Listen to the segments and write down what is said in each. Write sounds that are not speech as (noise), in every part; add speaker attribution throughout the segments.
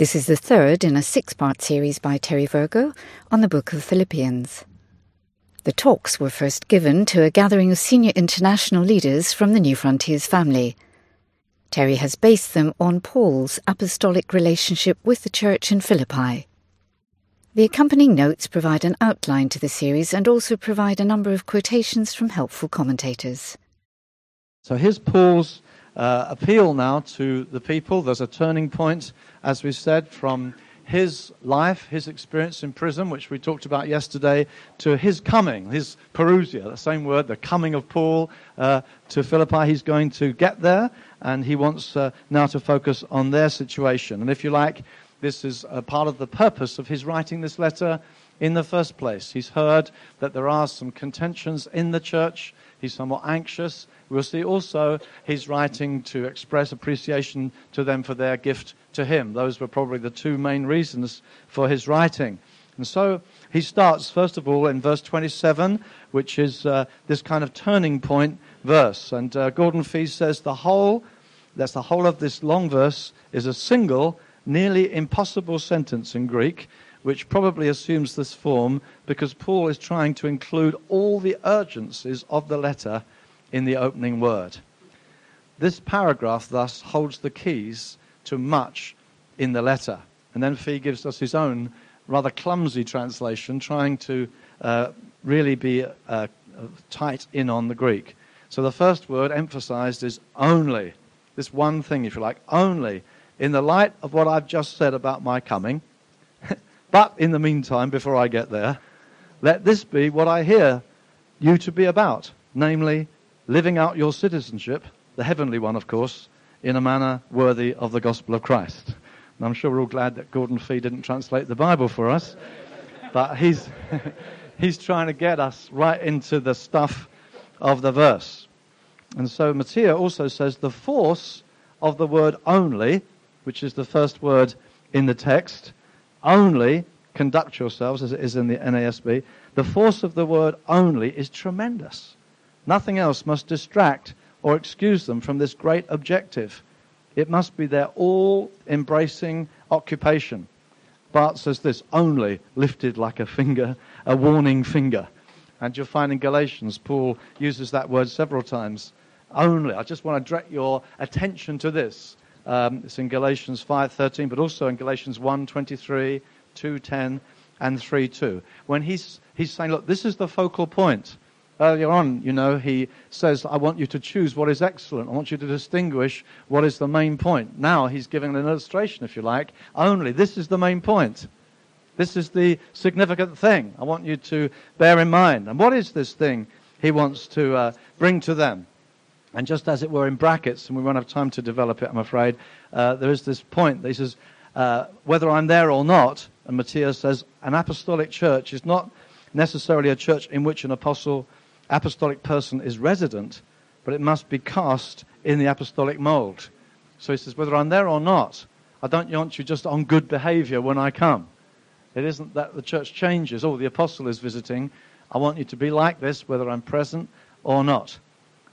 Speaker 1: This is the third in a six part series by Terry Virgo on the book of Philippians. The talks were first given to a gathering of senior international leaders from the New Frontiers family. Terry has based them on Paul's apostolic relationship with the church in Philippi. The accompanying notes provide an outline to the series and also provide a number of quotations from helpful commentators.
Speaker 2: So here's Paul's uh, appeal now to the people. There's a turning point, as we said, from his life, his experience in prison, which we talked about yesterday, to his coming, his parousia, the same word, the coming of Paul uh, to Philippi. He's going to get there, and he wants uh, now to focus on their situation. And if you like, this is part of the purpose of his writing this letter in the first place. He's heard that there are some contentions in the church. He's somewhat anxious. We'll see also he's writing to express appreciation to them for their gift to him. Those were probably the two main reasons for his writing. And so he starts, first of all, in verse 27, which is uh, this kind of turning point verse. And uh, Gordon Fee says the whole, that's the whole of this long verse, is a single, nearly impossible sentence in Greek, which probably assumes this form because Paul is trying to include all the urgencies of the letter in the opening word. This paragraph thus holds the keys to much in the letter. And then Fee gives us his own rather clumsy translation, trying to uh, really be uh, tight in on the Greek. So the first word emphasized is only. This one thing, if you like, only. In the light of what I've just said about my coming, (laughs) but in the meantime, before I get there, let this be what I hear you to be about, namely, living out your citizenship, the heavenly one, of course, in a manner worthy of the gospel of Christ. And I'm sure we're all glad that Gordon Fee didn't translate the Bible for us, but he's, (laughs) he's trying to get us right into the stuff of the verse. And so Motyer also says the force of the word only, which is the first word in the text, only conduct yourselves, as it is in the NASB, the force of the word only is tremendous. Nothing else must distract or excuse them from this great objective. It must be their all embracing occupation. Barth says this only lifted like a finger, a warning finger. And you'll find in Galatians, Paul uses that word several times. Only. I just want to direct your attention to this. Um, it's in Galatians 5:13, but also in Galatians 1:23, 2:10, and 3:2. When he's he's saying, look, this is the focal point. Earlier on, you know, he says, I want you to choose what is excellent. I want you to distinguish what is the main point. Now he's giving an illustration, if you like. Only this is the main point. This is the significant thing I want you to bear in mind. And what is this thing he wants to uh, bring to them? And just as it were in brackets, and we won't have time to develop it, I'm afraid, uh, there is this point that he says, uh, whether I'm there or not, and Motyer says, an apostolic church is not necessarily a church in which an apostle, apostolic person is resident, but it must be cast in the apostolic mold. So he says, whether I'm there or not, I don't want you just on good behavior when I come. It isn't that the church changes, oh, the apostle is visiting. I want you to be like this, whether I'm present or not.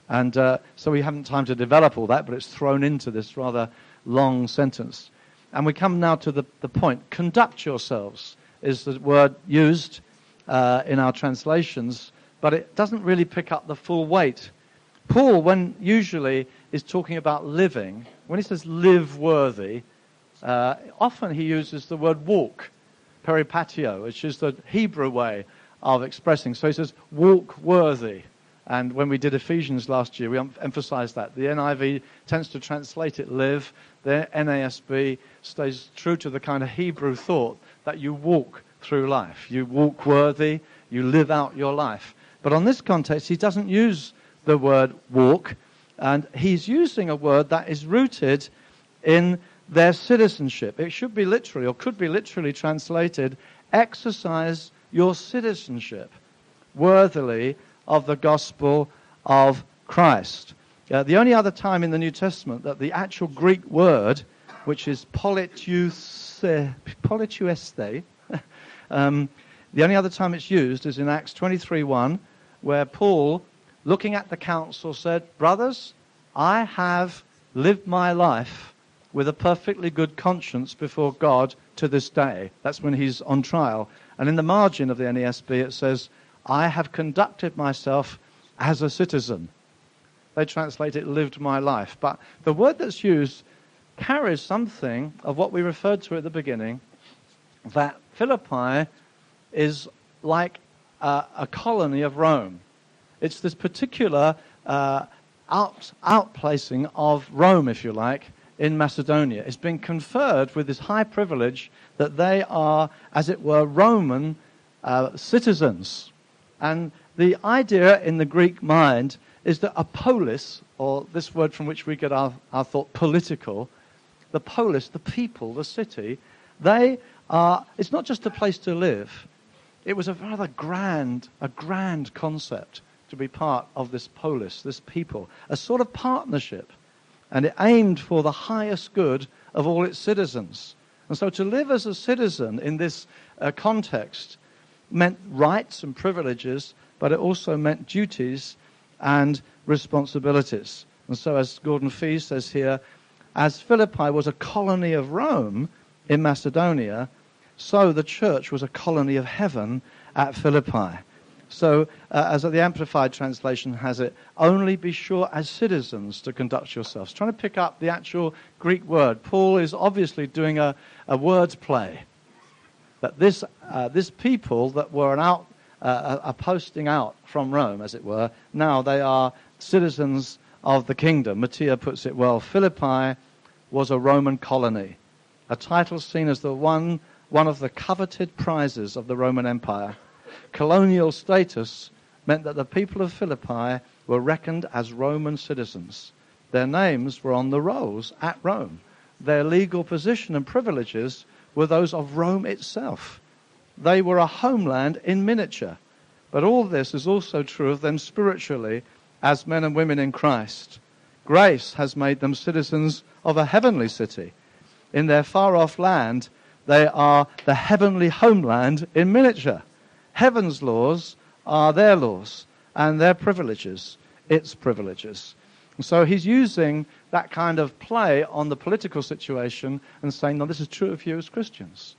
Speaker 2: And uh, so we haven't time to develop all that, but it's thrown into this rather long sentence. And we come now to the, the point. Conduct yourselves is the word used uh, in our translations, but it doesn't really pick up the full weight. Paul, when usually is talking about living, when he says live worthy, uh, often he uses the word walk, peripateo, which is the Hebrew way of expressing. So he says walk worthy. And when we did Ephesians last year, we emphasized that. The NIV tends to translate it live. The NASB stays true to the kind of Hebrew thought that you walk through life. You walk worthy, you live out your life. But on this context, he doesn't use the word walk, and he's using a word that is rooted in their citizenship. It should be literally, or could be literally translated, exercise your citizenship worthily of the gospel of Christ. Uh, the only other time in the New Testament that the actual Greek word, which is politeuesthe, (laughs) um, the only other time it's used is in Acts 23:1, where Paul, looking at the council, said, "Brothers, I have lived my life with a perfectly good conscience before God to this day. That's when he's on trial. And in the margin of the NASB, it says, I have conducted myself as a citizen. They translate it, lived my life. But the word that's used carries something of what we referred to at the beginning that Philippi is like a, a colony of Rome. It's this particular uh, out, outplacing of Rome, if you like, in Macedonia. It's been conferred with this high privilege that they are, as it were, Roman uh, citizens. And the idea in the Greek mind is that a polis, or this word from which we get our, our thought political, the polis, the people, the city, they are, it's not just a place to live. It was a rather grand, a grand concept to be part of this polis, this people, a sort of partnership. And it aimed for the highest good of all its citizens. And so to live as a citizen in this uh, context meant rights and privileges, but it also meant duties and responsibilities. And so, as Gordon Fee says here, as Philippi was a colony of Rome in Macedonia, so the church was a colony of heaven at Philippi. So, uh, as the Amplified translation has it, only be sure as citizens to conduct yourselves. Trying to pick up the actual Greek word. Paul is obviously doing a, a word play. That this, uh, this people that were an out, uh, a posting out from Rome, as it were, now they are citizens of the kingdom. Motyer puts it well. Philippi was a Roman colony, a title seen as the one, one of the coveted prizes of the Roman Empire colonial status meant that the people of Philippi were reckoned as Roman citizens. Their names were on the rolls at Rome. Their legal position and privileges were those of Rome itself. They were a homeland in miniature. But all this is also true of them spiritually as men and women in Christ. Grace has made them citizens of a heavenly city. In their far off land, they are the heavenly homeland in miniature. Heaven's laws are their laws, and their privileges, its privileges. And so he's using that kind of play on the political situation and saying, no, this is true of you as Christians.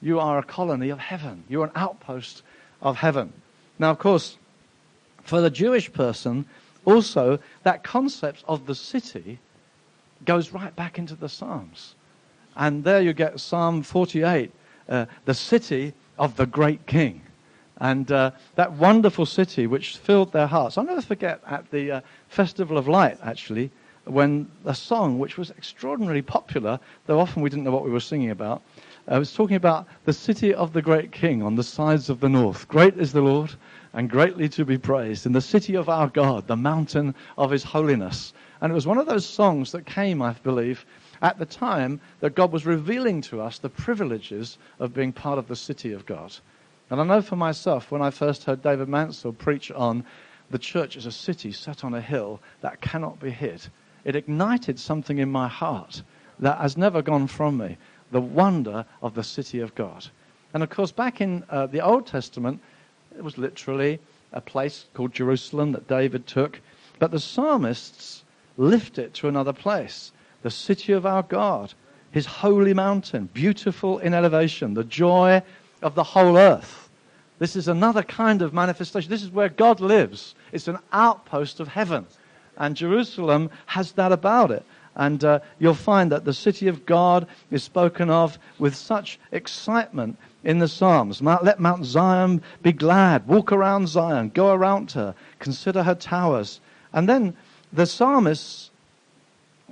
Speaker 2: You are a colony of heaven. You're an outpost of heaven. Now, of course, for the Jewish person, also, that concept of the city goes right back into the Psalms. And there you get Psalm 48, uh, the city of the great king. And uh, that wonderful city which filled their hearts. I'll never forget at the uh, Festival of Light, actually, when a song which was extraordinarily popular, though often we didn't know what we were singing about, uh, was talking about the city of the great king on the sides of the north. Great is the Lord and greatly to be praised in the city of our God, the mountain of his holiness. And it was one of those songs that came, I believe, at the time that God was revealing to us the privileges of being part of the city of God. And I know for myself, when I first heard David Mansell preach on the church as a city set on a hill that cannot be hid, it ignited something in my heart that has never gone from me the wonder of the city of God. And of course, back in uh, the Old Testament, it was literally a place called Jerusalem that David took. But the psalmists lift it to another place the city of our God, his holy mountain, beautiful in elevation, the joy of the whole earth. This is another kind of manifestation. This is where God lives. It's an outpost of heaven. And Jerusalem has that about it. And uh, you'll find that the city of God is spoken of with such excitement in the Psalms. Let Mount Zion be glad. Walk around Zion. Go around her. Consider her towers. And then the psalmists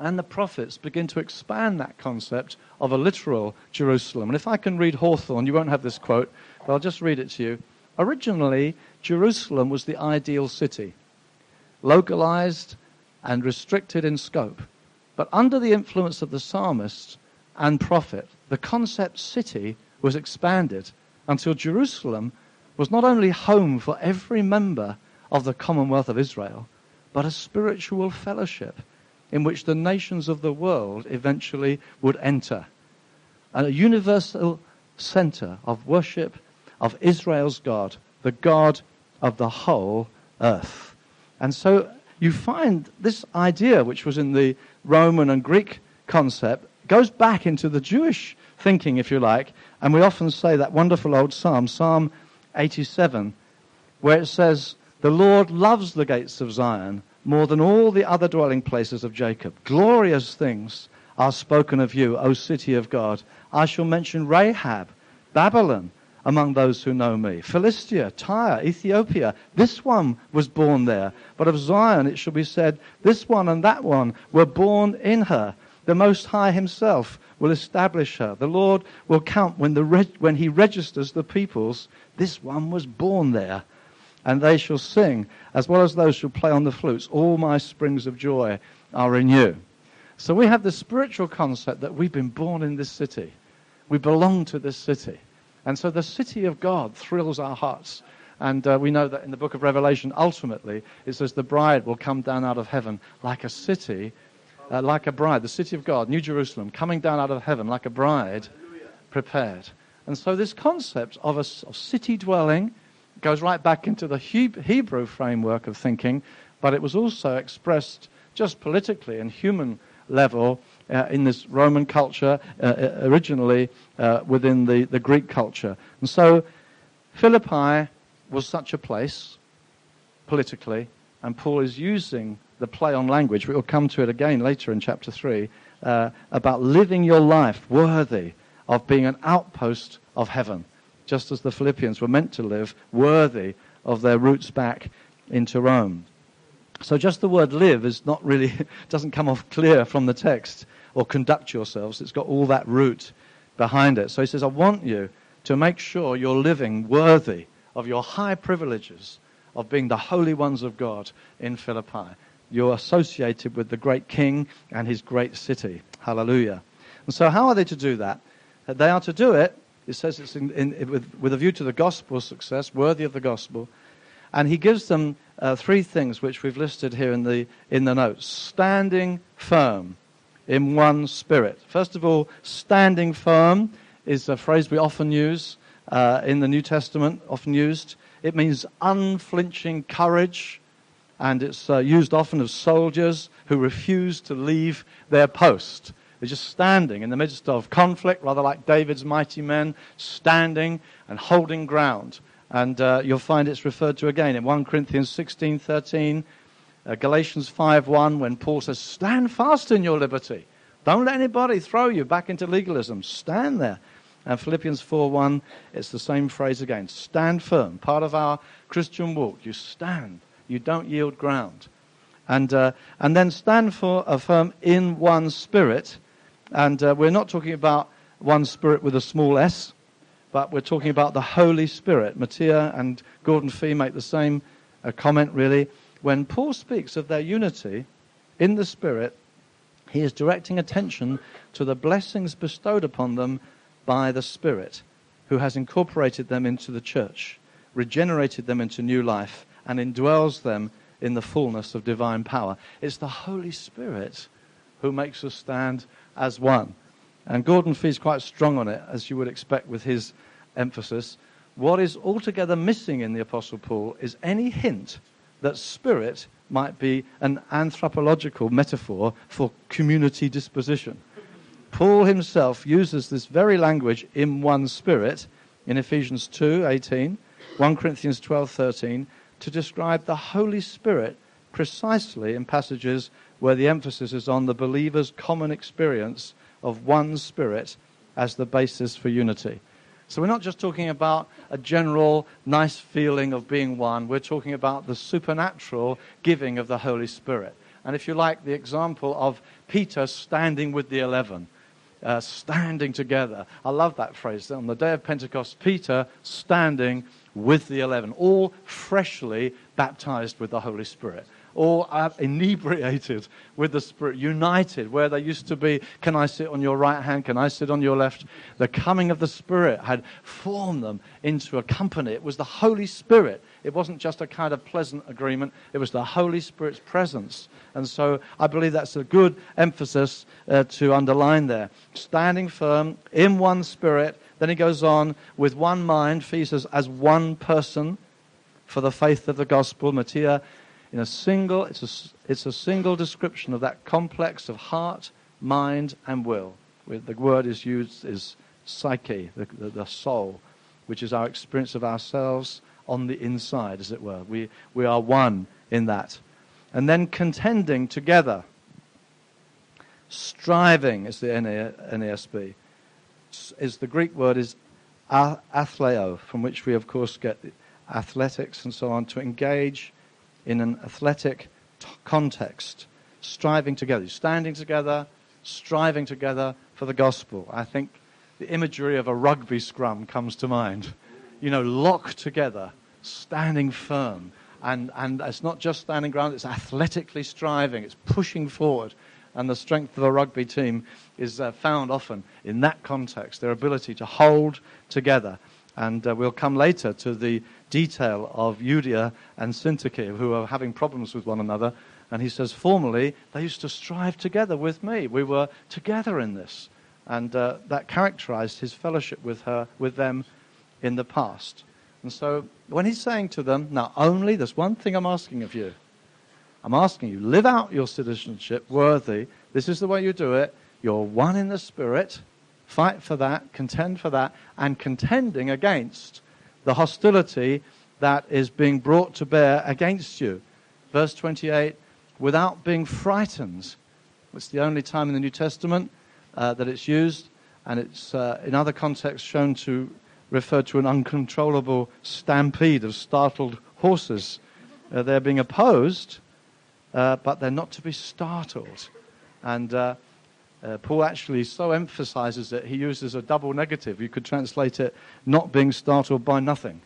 Speaker 2: and the prophets begin to expand that concept of a literal Jerusalem. And if I can read Hawthorne, you won't have this quote, but I'll just read it to you. Originally, Jerusalem was the ideal city, localized and restricted in scope. But under the influence of the psalmist and prophet, the concept city was expanded until Jerusalem was not only home for every member of the Commonwealth of Israel, but a spiritual fellowship in which the nations of the world eventually would enter. And a universal center of worship of Israel's God, the God of the whole earth. And so you find this idea, which was in the Roman and Greek concept, goes back into the Jewish thinking, if you like, and we often say that wonderful old psalm, Psalm 87, where it says, The Lord loves the gates of Zion more than all the other dwelling places of Jacob. Glorious things are spoken of you, O city of God. I shall mention Rahab, Babylon, among those who know me. Philistia, Tyre, Ethiopia, this one was born there. But of Zion it shall be said, this one and that one were born in her. The Most High Himself will establish her. The Lord will count when, the reg- when He registers the peoples. This one was born there. And they shall sing, as well as those who play on the flutes. All my springs of joy are in you. So we have the spiritual concept that we've been born in this city. We belong to this city. And so the city of God thrills our hearts. And uh, we know that in the book of Revelation, ultimately, it says the bride will come down out of heaven like a city uh, like a bride, the city of God, New Jerusalem, coming down out of heaven like a bride prepared. And so this concept of a of city dwelling goes right back into the Hebrew framework of thinking, but it was also expressed just politically and human level uh, in this Roman culture, uh, uh originally uh, within the, the Greek culture. And so Philippi was such a place politically, and Paul is using the play on language. We'll come to it again later in chapter 3 uh, about living your life worthy of being an outpost of heaven, just as the Philippians were meant to live worthy of their roots back into Rome. So just the word live is not really, (laughs) doesn't come off clear from the text, or conduct yourselves. It's got all that root behind it. So he says, I want you to make sure you're living worthy of your high privileges of being the holy ones of God in Philippi you're associated with the great king and his great city. Hallelujah. And so, how are they to do that? They are to do it, it says it's in, in, with, with a view to the gospel success, worthy of the gospel. And he gives them uh, three things which we've listed here in the, in the notes standing firm in one spirit. First of all, standing firm is a phrase we often use uh, in the New Testament, often used. It means unflinching courage and it's uh, used often of soldiers who refuse to leave their post. They're just standing in the midst of conflict, rather like David's mighty men, standing and holding ground. And uh, you'll find it's referred to again in 1 Corinthians 16 13, uh, Galatians 5 1, when Paul says, Stand fast in your liberty. Don't let anybody throw you back into legalism. Stand there. And Philippians 4 1, it's the same phrase again. Stand firm. Part of our Christian walk. You stand you don't yield ground. And, uh, and then stand for firm in one spirit. And uh, we're not talking about one spirit with a small s, but we're talking about the Holy Spirit. Motyer and Gordon Fee make the same uh, comment, really. When Paul speaks of their unity in the Spirit, he is directing attention to the blessings bestowed upon them by the Spirit, who has incorporated them into the church, regenerated them into new life, and indwells them in the fullness of divine power. It's the Holy Spirit who makes us stand as one. And Gordon Fee's quite strong on it, as you would expect with his emphasis. What is altogether missing in the Apostle Paul is any hint that spirit might be an anthropological metaphor for community disposition. Paul himself uses this very language in one spirit in Ephesians 2 18, 1 Corinthians 12 13, to describe the Holy Spirit precisely in passages where the emphasis is on the believer's common experience of one Spirit as the basis for unity. So we're not just talking about a general nice feeling of being one, we're talking about the supernatural giving of the Holy Spirit. And if you like, the example of Peter standing with the eleven. Uh, standing together. I love that phrase. On the day of Pentecost, Peter standing with the eleven, all freshly baptized with the Holy Spirit, all inebriated with the Spirit, united where they used to be, can I sit on your right hand? Can I sit on your left? The coming of the Spirit had formed them into a company. It was the Holy Spirit. It wasn't just a kind of pleasant agreement, it was the Holy Spirit's presence. And so I believe that's a good emphasis uh, to underline there. Standing firm in one spirit then he goes on with one mind, says, as one person for the faith of the gospel. Motyer, in a single, it's a, it's a single description of that complex of heart, mind, and will. The word is used is psyche, the, the, the soul, which is our experience of ourselves on the inside, as it were. We, we are one in that. And then contending together. Striving is the NASB. Is the Greek word is athleo, from which we of course get athletics and so on, to engage in an athletic t- context, striving together, standing together, striving together for the gospel. I think the imagery of a rugby scrum comes to mind. You know, locked together, standing firm. And, and it's not just standing ground, it's athletically striving, it's pushing forward. And the strength of a rugby team is uh, found often in that context, their ability to hold together. And uh, we'll come later to the detail of Euodia and Syntyche, who are having problems with one another. And he says, formerly, they used to strive together with me. We were together in this. And uh, that characterized his fellowship with her, with them in the past. And so when he's saying to them, now only, there's one thing I'm asking of you. I'm asking you, live out your citizenship worthy. This is the way you do it. You're one in the spirit. Fight for that, contend for that, and contending against the hostility that is being brought to bear against you. Verse 28 without being frightened. It's the only time in the New Testament uh, that it's used, and it's uh, in other contexts shown to refer to an uncontrollable stampede of startled horses. Uh, they're being opposed, uh, but they're not to be startled. And uh, Paul actually so emphasizes it, he uses a double negative. You could translate it not being startled by nothing.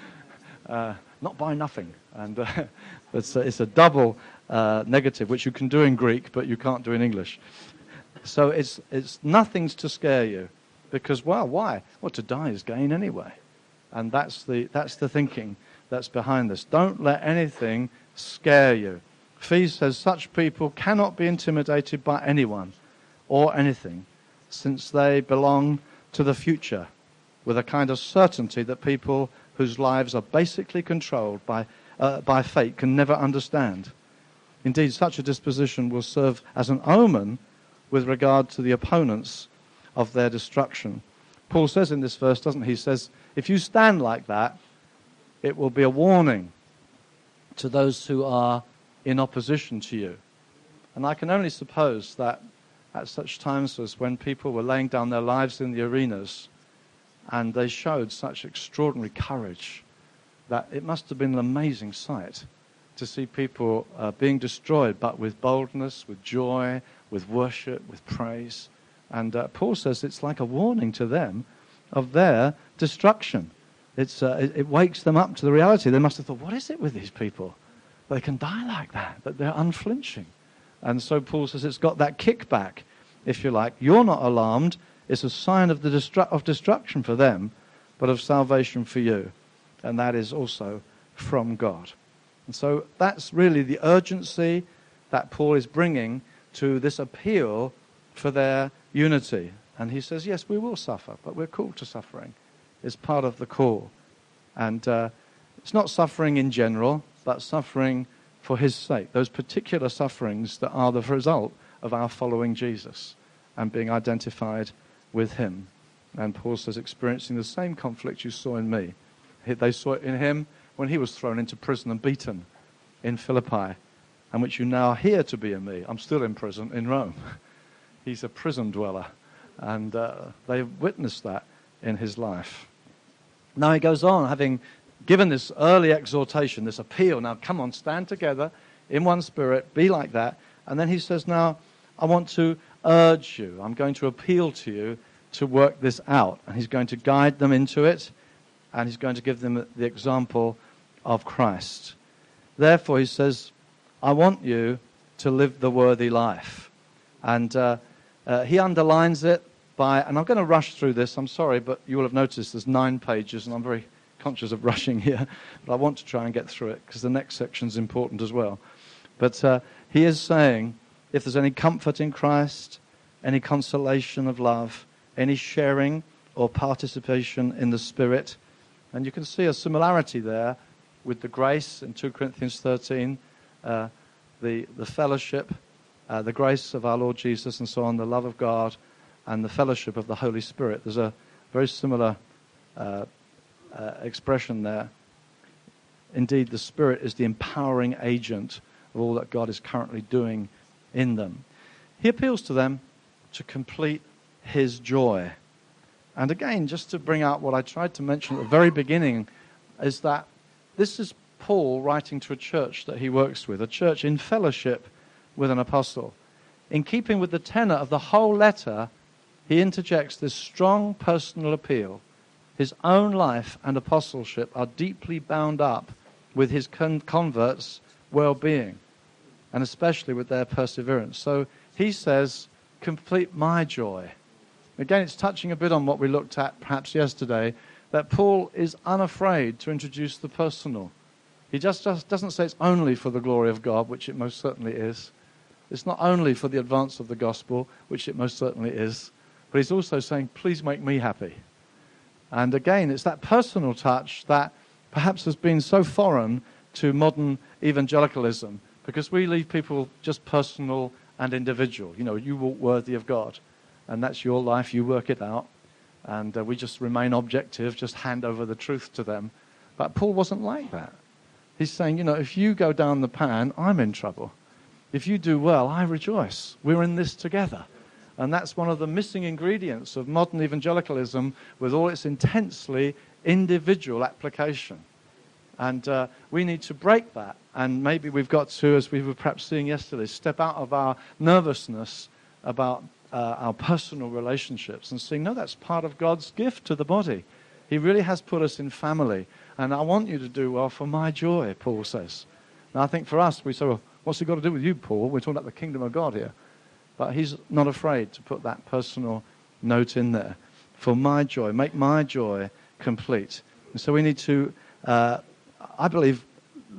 Speaker 2: (laughs) uh, not by nothing. And uh, (laughs) it's, a, it's, a, double uh, negative, which you can do in Greek, but you can't do in English. So it's, it's nothing's to scare you. Because, well, why? Well, to die is gain anyway. And that's the, that's the thinking that's behind this. Don't let anything scare you. Fee says such people cannot be intimidated by anyone or anything, since they belong to the future with a kind of certainty that people whose lives are basically controlled by, uh, by fate can never understand. Indeed, such a disposition will serve as an omen with regard to the opponents of their destruction. Paul says in this verse, doesn't he? He says, if you stand like that, it will be a warning to those who are in opposition to you. And I can only suppose that at such times as when people were laying down their lives in the arenas and they showed such extraordinary courage that it must have been an amazing sight to see people uh, being destroyed, but with boldness, with joy, with worship, with praise. And uh, Paul says it's like a warning to them of their destruction. It's, uh, it, it, wakes them up to the reality. They must have thought, what is it with these people? They can die like that, that they're unflinching. And so Paul says it's got that kickback, if you like. You're not alarmed. It's a sign of, the destru- of destruction for them, but of salvation for you. And that is also from God. And so that's really the urgency that Paul is bringing to this appeal for their unity. And he says, yes, we will suffer, but we're called to suffering. It's part of the call. And uh, it's not suffering in general, but suffering for his sake, those particular sufferings that are the result of our following Jesus and being identified with him. And Paul says, experiencing the same conflict you saw in me. They saw it in him when he was thrown into prison and beaten in Philippi, and which you now hear to be in me. I'm still in prison in Rome. (laughs) He's a prison dweller. And uh, they witnessed that in his life. Now he goes on, having given this early exhortation, this appeal. Now, come on, stand together in one spirit, be like that. And then he says, Now, I want to urge you, I'm going to appeal to you to work this out. And he's going to guide them into it, and he's going to give them the example of Christ. Therefore, he says, I want you to live the worthy life. And uh, uh, he underlines it by, and I'm going to rush through this, I'm sorry, but you will have noticed there's nine pages, and I'm very conscious of rushing here, but I want to try and get through it because the next section is important as well. But uh, he is saying if there's any comfort in Christ, any consolation of love, any sharing or participation in the Spirit, and you can see a similarity there with the grace in 2 Corinthians 13, uh, the, the fellowship, uh, the grace of our Lord Jesus, and so on, the love of God, and the fellowship of the Holy Spirit. There's a very similar uh, uh, expression there. Indeed, the Spirit is the empowering agent of all that God is currently doing in them. He appeals to them to complete his joy. And again, just to bring out what I tried to mention at the very beginning, is that this is Paul writing to a church that he works with, a church in fellowship with an apostle. In keeping with the tenor of the whole letter, he interjects this strong personal appeal. His own life and apostleship are deeply bound up with his con- converts' well being, and especially with their perseverance. So he says, Complete my joy. Again, it's touching a bit on what we looked at perhaps yesterday, that Paul is unafraid to introduce the personal. He just, just doesn't say it's only for the glory of God, which it most certainly is. It's not only for the advance of the gospel, which it most certainly is, but he's also saying, please make me happy. And again, it's that personal touch that perhaps has been so foreign to modern evangelicalism because we leave people just personal and individual. You know, you walk worthy of God and that's your life. You work it out. And uh, we just remain objective, just hand over the truth to them. But Paul wasn't like that. He's saying, you know, if you go down the pan, I'm in trouble. If you do well, I rejoice. We're in this together. And that's one of the missing ingredients of modern evangelicalism with all its intensely individual application. And uh, we need to break that. And maybe we've got to, as we were perhaps seeing yesterday, step out of our nervousness about uh, our personal relationships and seeing, no, that's part of God's gift to the body. He really has put us in family. And I want you to do well for my joy, Paul says. Now, I think for us, we say, well, what's it got to do with you, Paul? We're talking about the kingdom of God here. But he's not afraid to put that personal note in there. For my joy, make my joy complete. And so we need to, uh, I believe,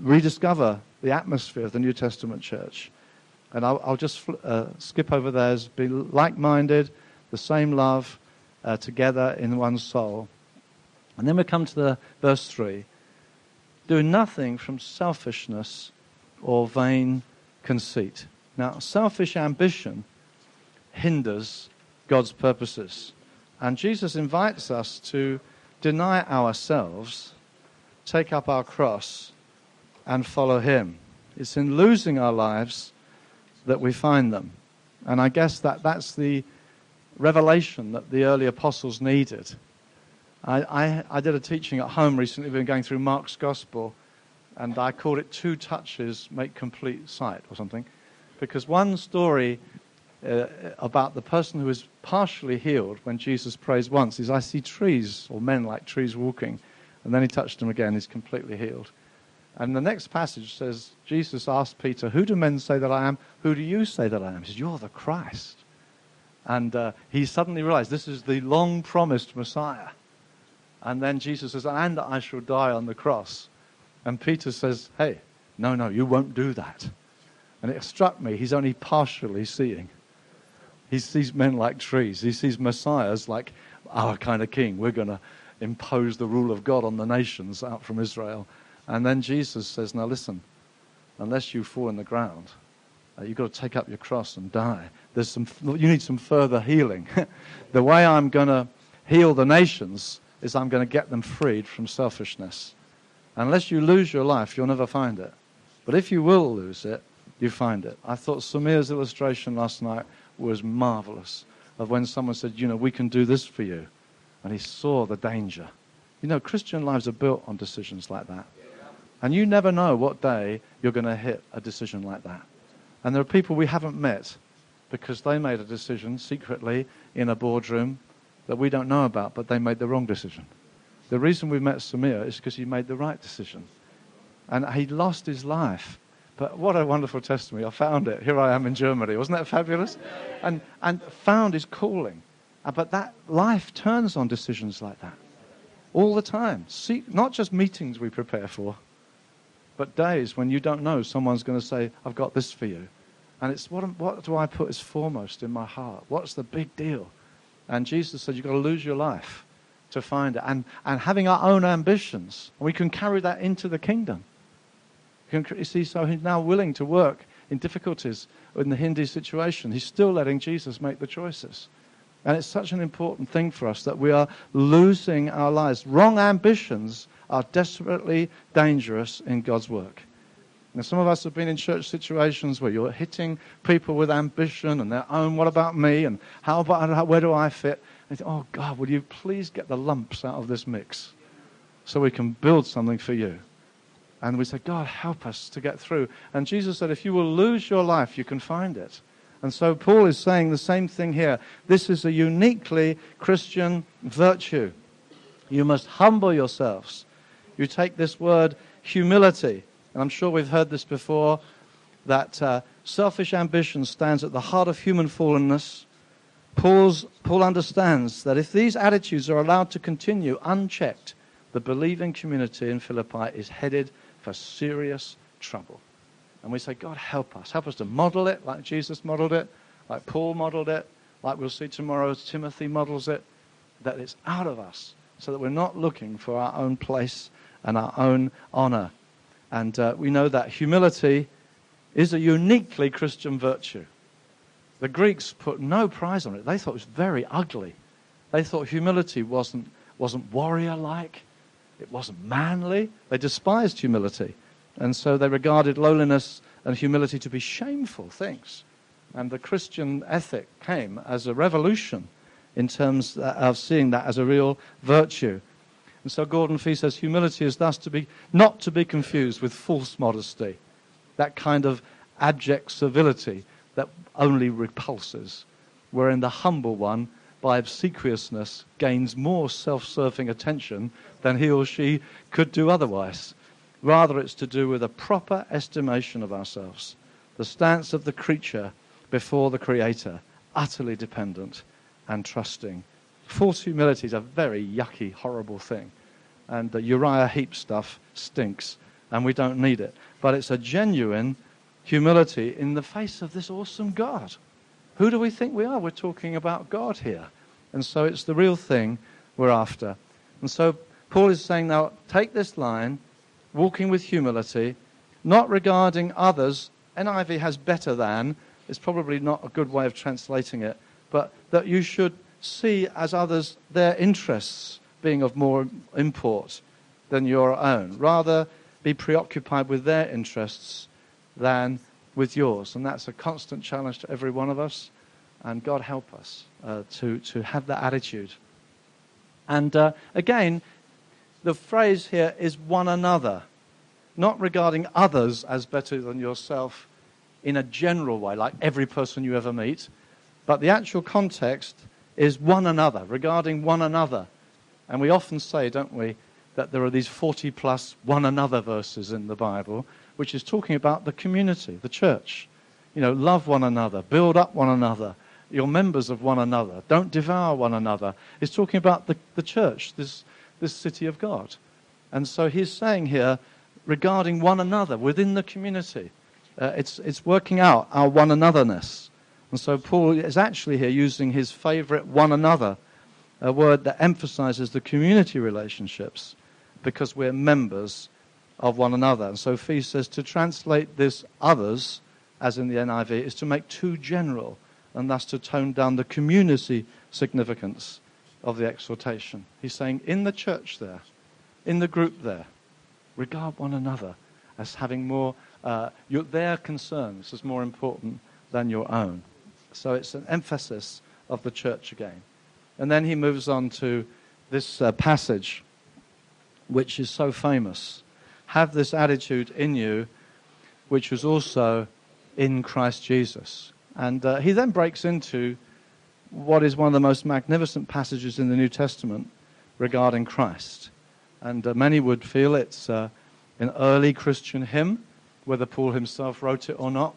Speaker 2: rediscover the atmosphere of the New Testament church. And I'll, I'll just uh, skip over those. Be like minded, the same love, uh, together in one soul. And then we come to the verse 3 do nothing from selfishness or vain conceit. Now, selfish ambition hinders God's purposes. And Jesus invites us to deny ourselves, take up our cross, and follow Him. It's in losing our lives that we find them. And I guess that that's the revelation that the early apostles needed. I, I, I did a teaching at home recently. We've been going through Mark's Gospel, and I called it Two Touches Make Complete Sight or something. Because one story uh, about the person who is partially healed when Jesus prays once is I see trees or men like trees walking. And then he touched them again, he's completely healed. And the next passage says, Jesus asked Peter, Who do men say that I am? Who do you say that I am? He says, You're the Christ. And uh, he suddenly realized this is the long promised Messiah. And then Jesus says, And I shall die on the cross. And Peter says, Hey, no, no, you won't do that. And it struck me, he's only partially seeing. He sees men like trees, he sees messiahs like our kind of king. We're going to impose the rule of God on the nations out from Israel. And then Jesus says, Now listen, unless you fall in the ground, uh, you've got to take up your cross and die. There's some, you need some further healing. (laughs) the way I'm going to heal the nations is I'm going to get them freed from selfishness. Unless you lose your life, you'll never find it. But if you will lose it, you find it. I thought Samir's illustration last night was marvelous of when someone said, You know, we can do this for you. And he saw the danger. You know, Christian lives are built on decisions like that. And you never know what day you're going to hit a decision like that. And there are people we haven't met because they made a decision secretly in a boardroom that we don't know about, but they made the wrong decision. The reason we met Samir is because he made the right decision. And he lost his life. But what a wonderful testimony. I found it. Here I am in Germany. Wasn't that fabulous? And, and found his calling. Uh, but that life turns on decisions like that all the time. Not just meetings we prepare for, but days when you don't know someone's going to say, I've got this for you. And it's what, what do I put as foremost in my heart? What's the big deal? And Jesus said, You've got to lose your life to find it. And, and having our own ambitions, we can carry that into the kingdom. You, see, so he's now willing to work in difficulties in the Hindu situation. He's still letting Jesus make the choices. And it's such an important thing for us that we are losing our lives. Wrong ambitions are desperately dangerous in God's work. Now, some of us have been in church situations where you're hitting people with ambition and their own, what about me? And how about, where do I fit? And think, oh, God, will you please get the lumps out of this mix so we can build something for you? And we said, God, help us to get through. And Jesus said, if you will lose your life, you can find it. And so Paul is saying the same thing here. This is a uniquely Christian virtue. You must humble yourselves. You take this word humility and I'm sure we've heard this before, that uh, selfish ambition stands at the heart of human fallenness. Paul's, Paul understands that if these attitudes are allowed to continue unchecked, the believing community in Philippi is headed for serious trouble. And we say, God, help us. Help us to model it like Jesus modeled it, like Paul modeled it, like we'll see tomorrow as Timothy models it, that it's out of us so that we're not looking for our own place and our own honor and uh, we know that humility is a uniquely Christian virtue. The Greeks put no prize on it. They thought it was very ugly. They thought humility wasn't, wasn't warrior like, it wasn't manly. They despised humility. And so they regarded lowliness and humility to be shameful things. And the Christian ethic came as a revolution in terms of seeing that as a real virtue. And so Gordon Fee says humility is thus to be not to be confused with false modesty, that kind of abject servility that only repulses, wherein the humble one, by obsequiousness, gains more self-serving attention than he or she could do otherwise. Rather, it's to do with a proper estimation of ourselves, the stance of the creature before the Creator, utterly dependent and trusting False humility is a very yucky, horrible thing. And the Uriah Heep stuff stinks, and we don't need it. But it's a genuine humility in the face of this awesome God. Who do we think we are? We're talking about God here. And so it's the real thing we're after. And so Paul is saying now, take this line, walking with humility, not regarding others. NIV has better than, it's probably not a good way of translating it, but that you should see as others their interests being of more import than your own. Rather, be preoccupied with their interests than with yours. And that's a constant challenge to every one of us. And God help us uh, to, to have that attitude. And uh, again, the phrase here is one another, not regarding others as better than yourself in a general way, like every person you ever meet, but the actual context is one another, regarding one another. And we often say, don't we, that there are these 40 plus one another verses in the Bible, which is talking about the community, the church. You know, love one another, build up one another, you're members of one another, don't devour one another. It's talking about the, the church, this, this city of God. And so he's saying here, regarding one another within the community, uh, it's, it's working out our one anotherness. And so Paul is actually here using his favorite one another, a word that emphasizes the community relationships because we're members of one another. And so Fee says to translate this others, as in the NIV, is to make too general and thus to tone down the community significance of the exhortation. He's saying in the church there, in the group there, regard one another as having more, uh, your, their concerns as more important than your own. So it's an emphasis of the church again. And then he moves on to this uh, passage, which is so famous. Have this attitude in you, which was also in Christ Jesus. And uh, he then breaks into what is one of the most magnificent passages in the New Testament regarding Christ. And uh, many would feel it's uh, an early Christian hymn, whether Paul himself wrote it or not.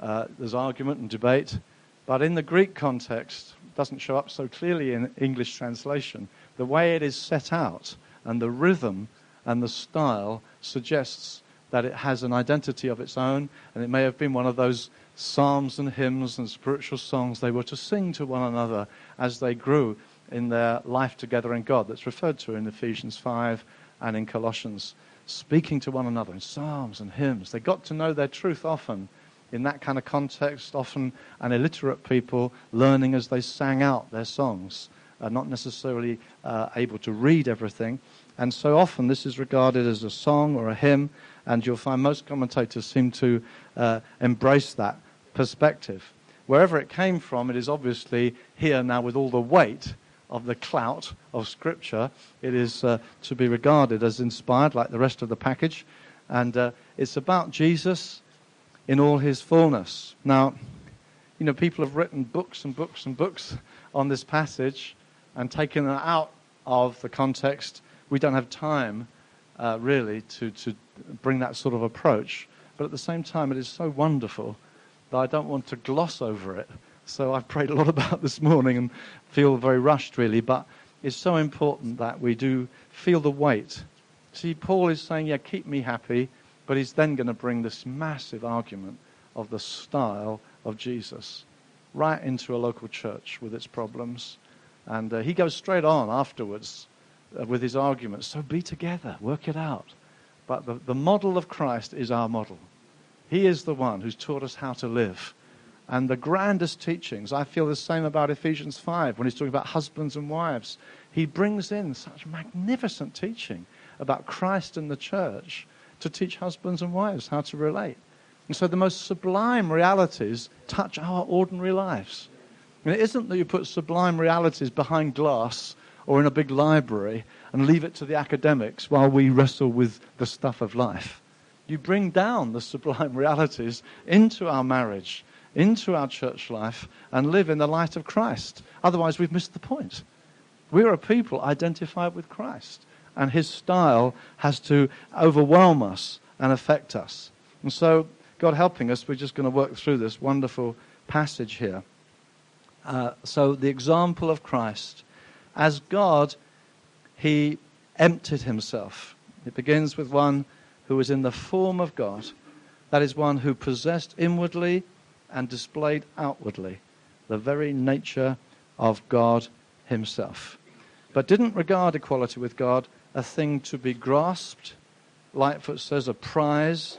Speaker 2: Uh, there's argument and debate. But in the Greek context, it doesn't show up so clearly in English translation. The way it is set out and the rhythm and the style suggests that it has an identity of its own, and it may have been one of those psalms and hymns and spiritual songs they were to sing to one another as they grew in their life together in God, that's referred to in Ephesians 5 and in Colossians. Speaking to one another in psalms and hymns. They got to know their truth often in that kind of context, often an illiterate people learning as they sang out their songs, uh, not necessarily uh, able to read everything. And so often this is regarded as a song or a hymn, and you'll find most commentators seem to uh, embrace that perspective. Wherever it came from, it is obviously here now with all the weight of the clout of Scripture. It is uh, to be regarded as inspired, like the rest of the package. And uh, it's about Jesus in all his fullness. Now, you know, people have written books and books and books on this passage and taken it out of the context. We don't have time, uh, really, to, to bring that sort of approach. But at the same time, it is so wonderful that I don't want to gloss over it. So I've prayed a lot (laughs) about this morning and feel very rushed, really. But it's so important that we do feel the weight. See, Paul is saying, yeah, keep me happy. But he's then going to bring this massive argument of the style of Jesus right into a local church with its problems. And uh, he goes straight on afterwards uh, with his arguments. So be together, work it out. But the, the model of Christ is our model. He is the one who's taught us how to live. And the grandest teachings, I feel the same about Ephesians 5 when he's talking about husbands and wives. He brings in such magnificent teaching about Christ and the church to teach husbands and wives how to relate. And so the most sublime realities touch our ordinary lives. And it isn't that you put sublime realities behind glass or in a big library and leave it to the academics while we wrestle with the stuff of life. You bring down the sublime (laughs) realities into our marriage, into our church life, and live in the light of Christ. Otherwise, we've missed the point. We're a people identified with Christ and his style has to overwhelm us and affect us. And so, God helping us, we're just going to work through this wonderful passage here. Uh, so, the example of Christ. As God, he emptied himself. It begins with one who was in the form of God. That is one who possessed inwardly and displayed outwardly the very nature of God himself. But didn't regard equality with God a thing to be grasped. Lightfoot says a prize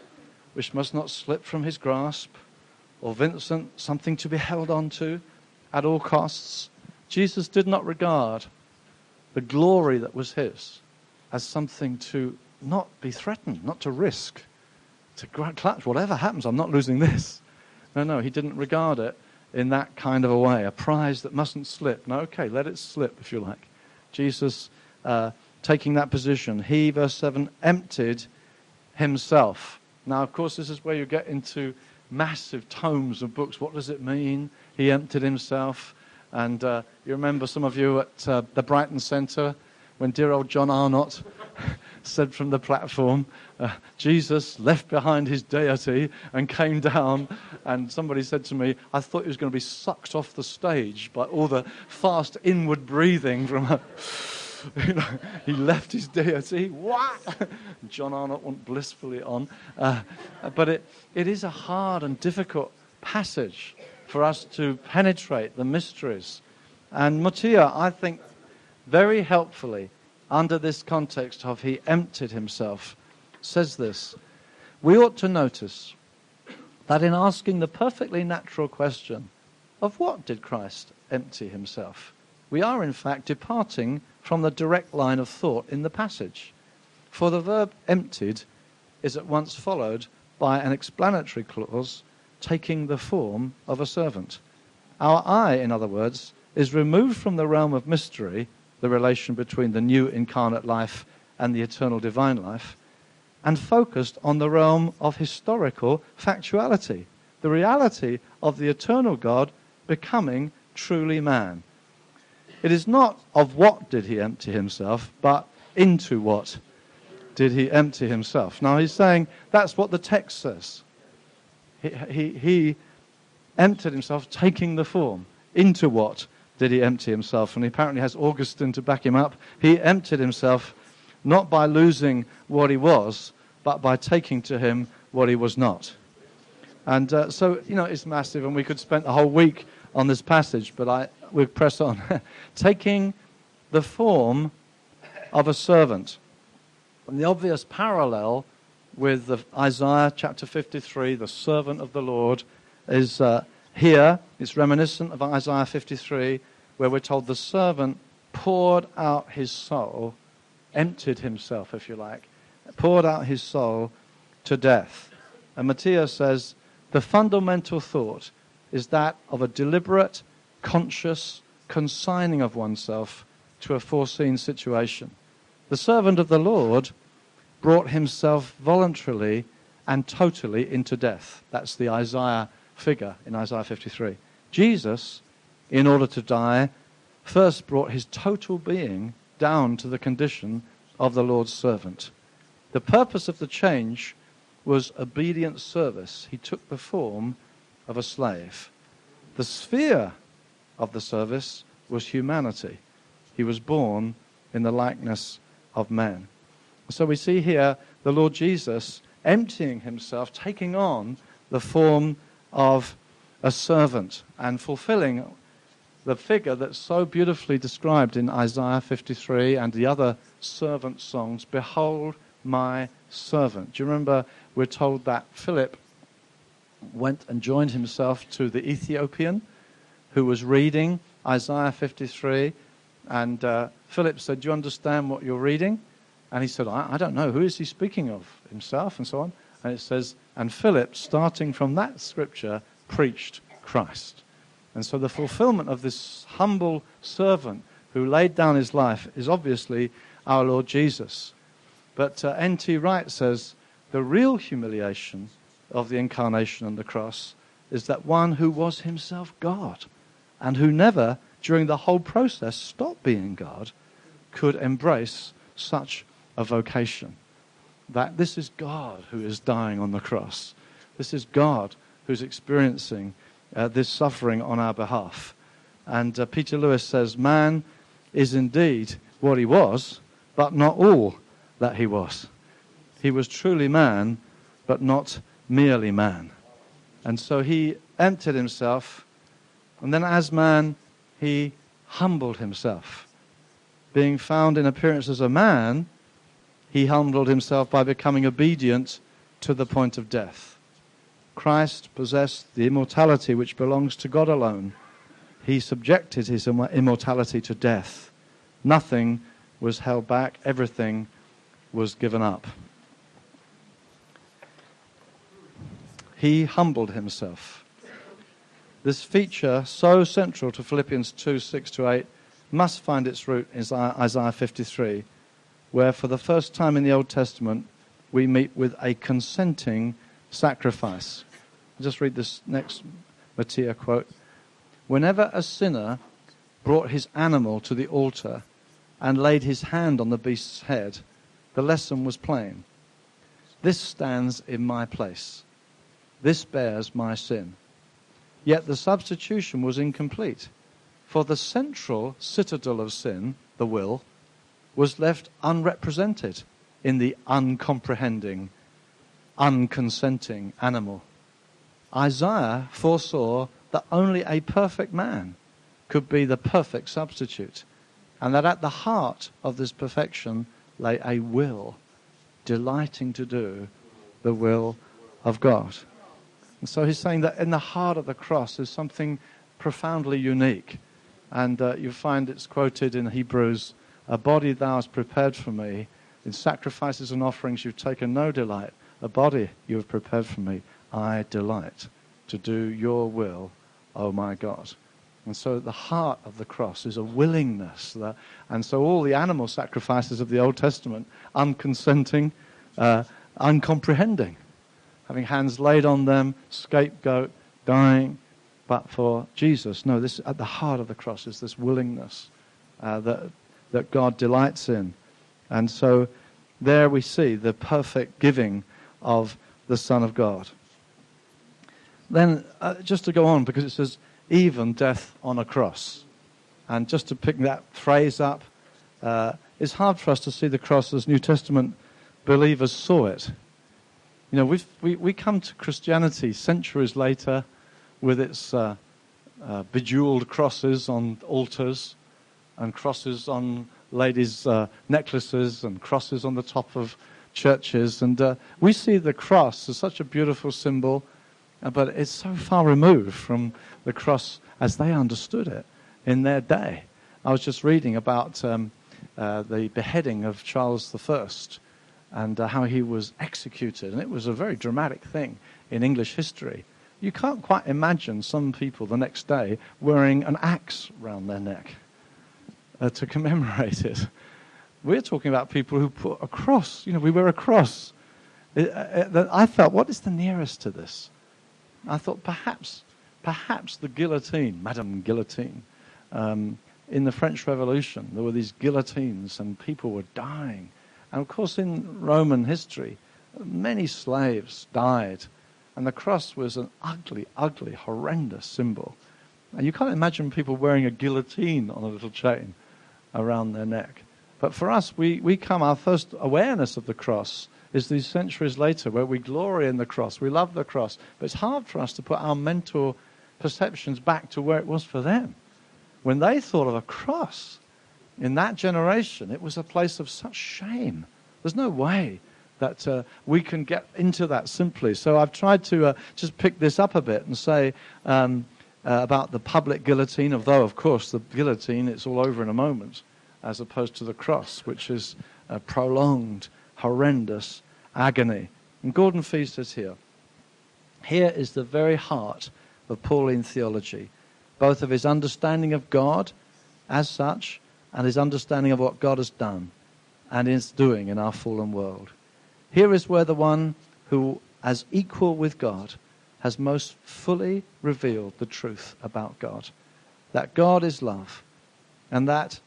Speaker 2: which must not slip from his grasp. Or Vincent, something to be held on to at all costs. Jesus did not regard the glory that was his as something to not be threatened, not to risk, to clutch. Whatever happens, I'm not losing this. No, no, he didn't regard it in that kind of a way, a prize that mustn't slip. No, okay, let it slip if you like. Jesus uh, taking that position. He, verse 7, emptied himself. Now, of course, this is where you get into massive tomes of books. What does it mean? He emptied himself. And uh, you remember some of you at uh, the Brighton Centre when dear old John Arnott said from the platform, uh, Jesus left behind his deity and came down. And somebody said to me, I thought he was going to be sucked off the stage by all the fast inward breathing from a. (sighs) you know, he left his deity. What? (laughs) John Arnott went blissfully on. Uh, but it, it is a hard and difficult passage for us to penetrate the mysteries. And Motyer, I think, very helpfully, under this context of he emptied himself, says this We ought to notice that in asking the perfectly natural question, of what did Christ empty himself? We are, in fact, departing from the direct line of thought in the passage. For the verb emptied is at once followed by an explanatory clause taking the form of a servant. Our eye, in other words, is removed from the realm of mystery, the relation between the new incarnate life and the eternal divine life, and focused on the realm of historical factuality, the reality of the eternal God becoming truly man. It is not of what did he empty himself, but into what did he empty himself. Now he's saying that's what the text says. He, he, he emptied himself, taking the form. Into what did he empty himself? And he apparently has Augustine to back him up. He emptied himself not by losing what he was, but by taking to him what he was not. And uh, so, you know, it's massive, and we could spend the whole week on this passage, but I, we press on. (laughs) Taking the form of a servant. And the obvious parallel with the, Isaiah chapter 53, the servant of the Lord, is uh, here. It's reminiscent of Isaiah 53, where we're told the servant poured out his soul, emptied himself, if you like, poured out his soul to death. And Motyer says the fundamental thought is that of a deliberate, conscious consigning of oneself to a foreseen situation. The servant of the Lord brought himself voluntarily and totally into death. That's the Isaiah figure in Isaiah 53. Jesus, in order to die, first brought his total being down to the condition of the Lord's servant. The purpose of the change was obedient service. He took the form of a slave. The sphere of the service was humanity. He was born in the likeness of man. So we see here the Lord Jesus emptying himself, taking on the form of a servant and fulfilling the figure that's so beautifully described in Isaiah 53 and the other servant songs Behold my servant. Do you remember we're told that Philip went and joined himself to the Ethiopian who was reading Isaiah 53? And uh, Philip said, Do you understand what you're reading? And he said, I, I don't know. Who is he speaking of? Himself and so on. And it says, And Philip, starting from that scripture, preached Christ. And so the fulfillment of this humble servant who laid down his life is obviously our Lord Jesus. But uh, N.T. Wright says the real humiliation of the incarnation and the cross is that one who was himself God and who never, during the whole process, stopped being God, could embrace such a vocation. That this is God who is dying on the cross. This is God who's experiencing uh, this suffering on our behalf. And uh, Peter Lewis says, Man is indeed what he was, but not all that he was. He was truly man, but not merely man. And so he emptied himself, and then as man, he humbled himself. Being found in appearance as a man, he humbled himself by becoming obedient to the point of death. Christ possessed the immortality which belongs to God alone. He subjected his immortality to death. Nothing was held back, everything was given up. He humbled himself. This feature, so central to Philippians 2 6 to 8, must find its root in Isaiah 53 where for the first time in the Old Testament we meet with a consenting sacrifice. Just read this next Motyer quote. Whenever a sinner brought his animal to the altar and laid his hand on the beast's head, the lesson was plain. This stands in my place. This bears my sin. Yet the substitution was incomplete, for the central citadel of sin, the will, was left unrepresented in the uncomprehending, unconsenting animal. Isaiah foresaw that only a perfect man could be the perfect substitute, and that at the heart of this perfection lay a will, delighting to do the will of God. And so he's saying that in the heart of the cross is something profoundly unique. And uh, you find it's quoted in Hebrews a body thou hast prepared for me. In sacrifices and offerings you've taken no delight. A body you have prepared for me. I delight to do your will, O oh my God. And so the heart of the cross is a willingness. That, and so all the animal sacrifices of the Old Testament, unconsenting, uh, uncomprehending, having hands laid on them, scapegoat, dying. But for Jesus, no, this at the heart of the cross is this willingness uh, that that God delights in. And so there we see the perfect giving of the Son of God. Then, uh, just to go on, because it says, even death on a cross. And just to pick that phrase up, uh, it's hard for us to see the cross as New Testament believers saw it. You know, we we, come to Christianity centuries later with its uh, uh, bejeweled crosses on altars and crosses on ladies' uh, necklaces and crosses on the top of churches. And uh, we see the cross as such a beautiful symbol, but it's so far removed from the cross as they understood it in their day. I was just reading about um, uh, the beheading of Charles I and uh, how he was executed, and it was a very dramatic thing in English history. You can't quite imagine some people the next day wearing an axe round their neck uh, to commemorate it. We're talking about people who put a cross. You know, we wear a cross. Uh, uh I felt, what is the nearest to this? I thought perhaps, perhaps the guillotine, Madame Guillotine. Um, in the French Revolution, there were these guillotines and people were dying. And of course, in Roman history, many slaves died. And the cross was an ugly, ugly, horrendous symbol. And you can't imagine people wearing a guillotine on a little chain around their neck. But for us, we, we come, our first awareness of the cross is these centuries later where we glory in the cross. We love the cross. But it's hard for us to put our mental perceptions back to where it was for them. When they thought of a cross in that generation, it was a place of such shame. There's no way that uh, we can get into that simply. So I've tried to uh, just pick this up a bit and say um, uh, about the public guillotine, although, of course, the guillotine, it's all over in a moment, as opposed to the cross, which is a prolonged, horrendous agony. And Gordon Fee says here, here is the very heart of Pauline theology both of his understanding of God as such and his understanding of what God has done and is doing in our fallen world. Here is where the one who, as equal with God, has most fully revealed the truth about God that God is love and that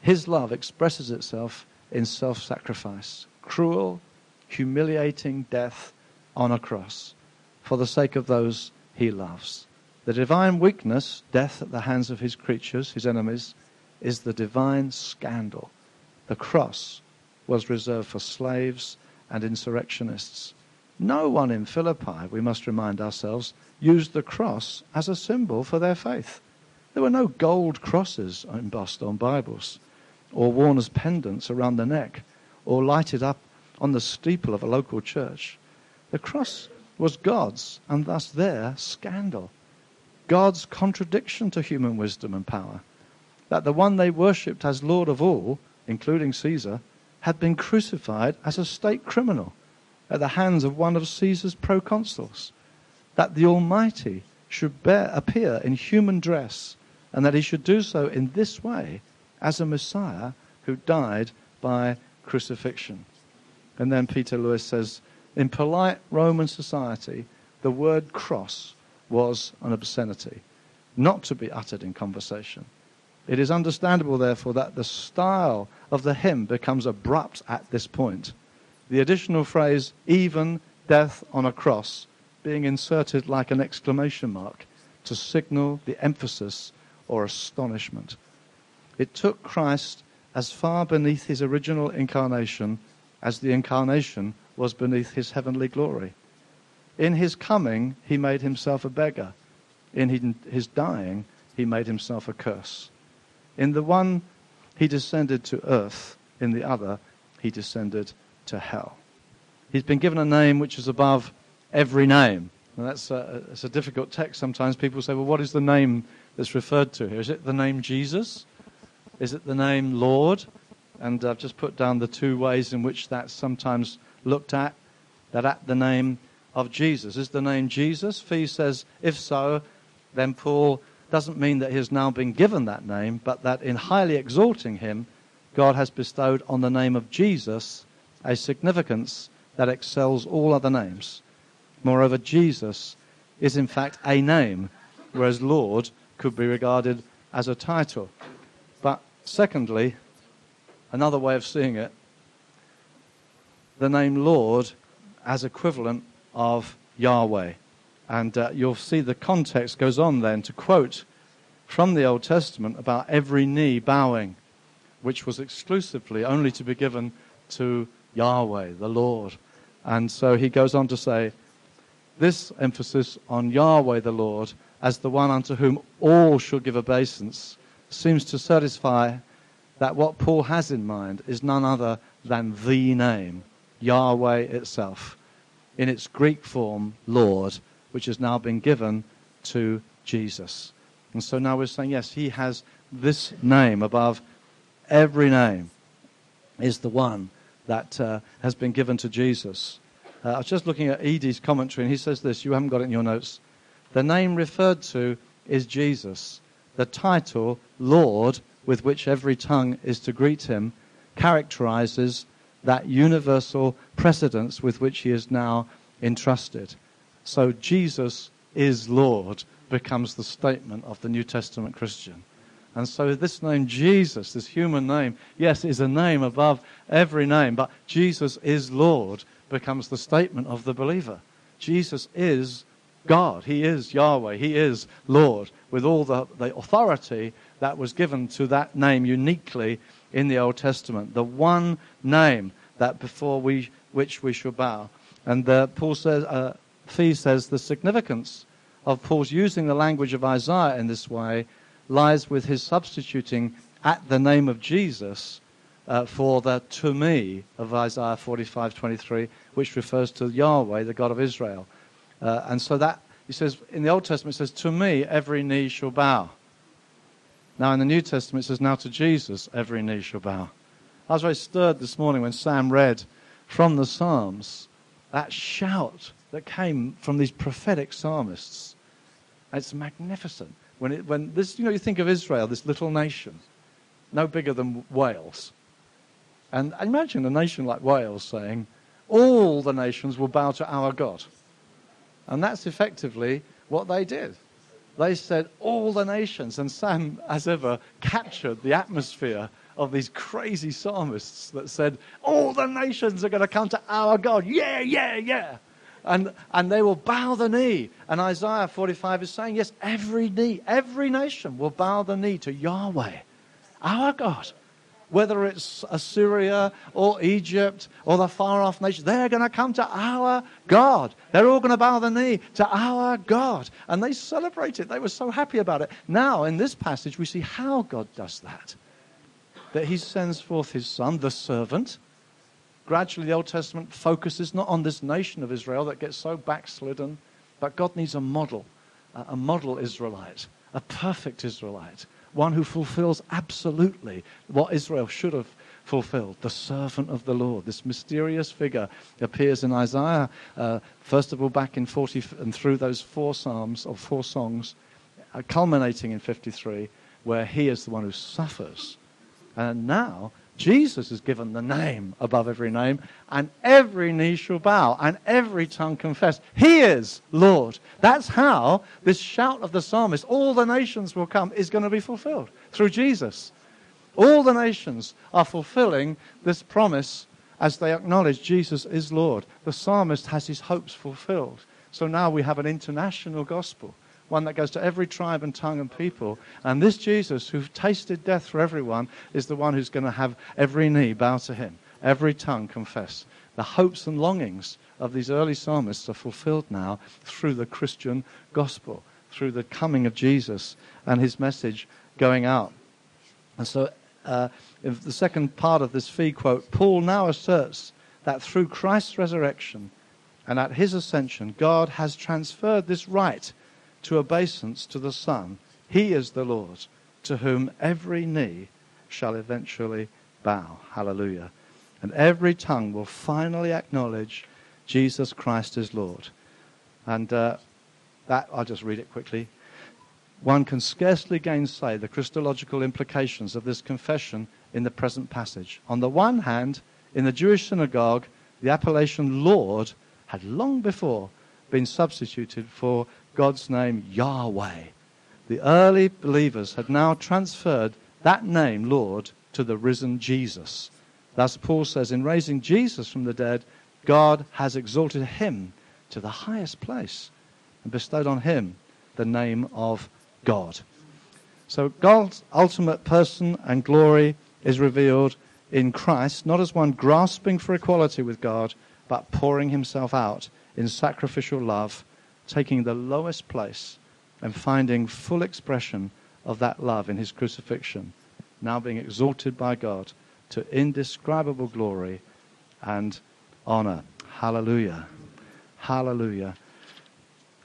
Speaker 2: his love expresses itself in self sacrifice, cruel, humiliating death on a cross for the sake of those he loves. The divine weakness, death at the hands of his creatures, his enemies, is the divine scandal. The cross was reserved for slaves and insurrectionists. No one in Philippi, we must remind ourselves, used the cross as a symbol for their faith. There were no gold crosses embossed on Bibles, or worn as pendants around the neck, or lighted up on the steeple of a local church. The cross was God's, and thus their scandal. God's contradiction to human wisdom and power. That the one they worshipped as Lord of all, including Caesar, had been crucified as a state criminal at the hands of one of Caesar's proconsuls. That the Almighty should bear, appear in human dress, and that he should do so in this way as a Messiah who died by crucifixion. And then Peter Lewis says, in polite Roman society, the word cross was an obscenity, not to be uttered in conversation. It is understandable, therefore, that the style of the hymn becomes abrupt at this point. The additional phrase, even death on a cross, being inserted like an exclamation mark to signal the emphasis or astonishment. It took Christ as far beneath his original incarnation as the incarnation was beneath his heavenly glory. In his coming, he made himself a beggar. In his dying, he made himself a curse. In the one, he descended to earth. In the other, he descended to hell. He's been given a name which is above every name. And that's a, it's a difficult text. Sometimes people say, well, what is the name that's referred to here? Is it the name Jesus? Is it the name Lord? And I've just put down the two ways in which that's sometimes looked at. That at the name of Jesus. Is the name Jesus? Fee says, if so, then Paul doesn't mean that he has now been given that name, but that in highly exalting him, God has bestowed on the name of Jesus a significance that excels all other names. Moreover, Jesus is in fact a name, whereas Lord could be regarded as a title. Secondly, another way of seeing it, the name Lord as equivalent of Yahweh. And uh, you'll see the context goes on then to quote from the Old Testament about every knee bowing, which was exclusively only to be given to Yahweh, the Lord. And so he goes on to say, this emphasis on Yahweh the Lord as the one unto whom all should give obeisance seems to satisfy that what Paul has in mind is none other than the name, Yahweh itself, in its Greek form, Lord, which has now been given to Jesus. And so now we're saying, yes, he has this name above every name, is the one that uh, has been given to Jesus. Uh, I was just looking at Eadie's commentary, and he says this. You haven't got it in your notes. The name referred to is Jesus. The title, Lord, with which every tongue is to greet him, characterizes that universal precedence with which he is now entrusted. So Jesus is Lord becomes the statement of the New Testament Christian. And so this name, Jesus, this human name, yes, is a name above every name, but Jesus is Lord becomes the statement of the believer. Jesus is God. He is Yahweh. He is Lord with all the, the authority that was given to that name uniquely in the Old Testament. The one name that before we, which we should bow. And uh, Paul says, uh, Fee says the significance of Paul's using the language of Isaiah in this way lies with his substituting at the name of Jesus uh, for the to me of Isaiah 45:23, which refers to Yahweh, the God of Israel. Uh, and so that he says in the Old Testament it says, "To me every knee shall bow." Now in the New Testament it says, "Now to Jesus every knee shall bow." I was very stirred this morning when Sam read from the Psalms that shout that came from these prophetic psalmists. It's magnificent. When, it, when this, you know, you think of Israel, this little nation, no bigger than Wales. And imagine a nation like Wales saying, all the nations will bow to our God. And that's effectively what they did. They said, all the nations. And Sam, as ever, captured the atmosphere of these crazy psalmists that said, all the nations are going to come to our God. Yeah, yeah, yeah and, and they will bow the knee. And Isaiah 45 is saying, yes, every knee, every nation will bow the knee to Yahweh, our God. Whether it's Assyria or Egypt or the far off nations, they're going to come to our God. They're all going to bow the knee to our God. And they celebrated. They were so happy about it. Now, in this passage, we see how God does that. That he sends forth his son, the servant, gradually the Old Testament focuses not on this nation of Israel that gets so backslidden, but God needs a model, a model Israelite, a perfect Israelite, one who fulfills absolutely what Israel should have fulfilled, the servant of the Lord. This mysterious figure appears in Isaiah, uh, first of all, back in 40 and through those four psalms or four songs, uh, culminating in 53, where he is the one who suffers. And now Jesus is given the name above every name, and every knee shall bow, and every tongue confess, He is Lord. That's how this shout of the psalmist, all the nations will come, is going to be fulfilled through Jesus. All the nations are fulfilling this promise as they acknowledge Jesus is Lord. The psalmist has his hopes fulfilled. So now we have an international gospel one that goes to every tribe and tongue and people. And this Jesus, who tasted death for everyone, is the one who's going to have every knee bow to him, every tongue confess. The hopes and longings of these early psalmists are fulfilled now through the Christian gospel, through the coming of Jesus and his message going out. And so, uh, the second part of this Fee quote, Paul now asserts that through Christ's resurrection and at his ascension, God has transferred this right to obeisance to the Son. He is the Lord, to whom every knee shall eventually bow. Hallelujah. And every tongue will finally acknowledge Jesus Christ is Lord. And uh, that, I'll just read it quickly. One can scarcely gainsay the Christological implications of this confession in the present passage. On the one hand, in the Jewish synagogue, the appellation Lord had long before been substituted for God's name Yahweh. The early believers had now transferred that name, Lord, to the risen Jesus. Thus, Paul says, in raising Jesus from the dead, God has exalted him to the highest place and bestowed on him the name of God. So, God's ultimate person and glory is revealed in Christ, not as one grasping for equality with God, but pouring himself out in sacrificial love taking the lowest place and finding full expression of that love in his crucifixion, now being exalted by God to indescribable glory and honor. Hallelujah. Hallelujah.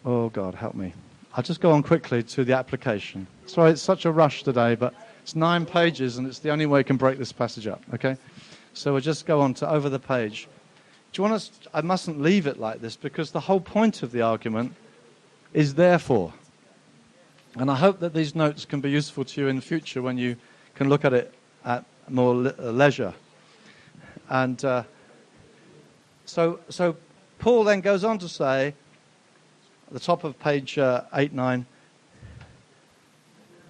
Speaker 2: Oh, God, help me. I'll just go on quickly to the application. Sorry, it's such a rush today, but it's nine pages and it's the only way I can break this passage up, okay? So we'll just go on to over the page. Do you want us? I mustn't leave it like this because the whole point of the argument is therefore. And I hope that these notes can be useful to you in the future when you can look at it at more le- uh, leisure. And uh, so, so Paul then goes on to say, at the top of page uh, 8 9,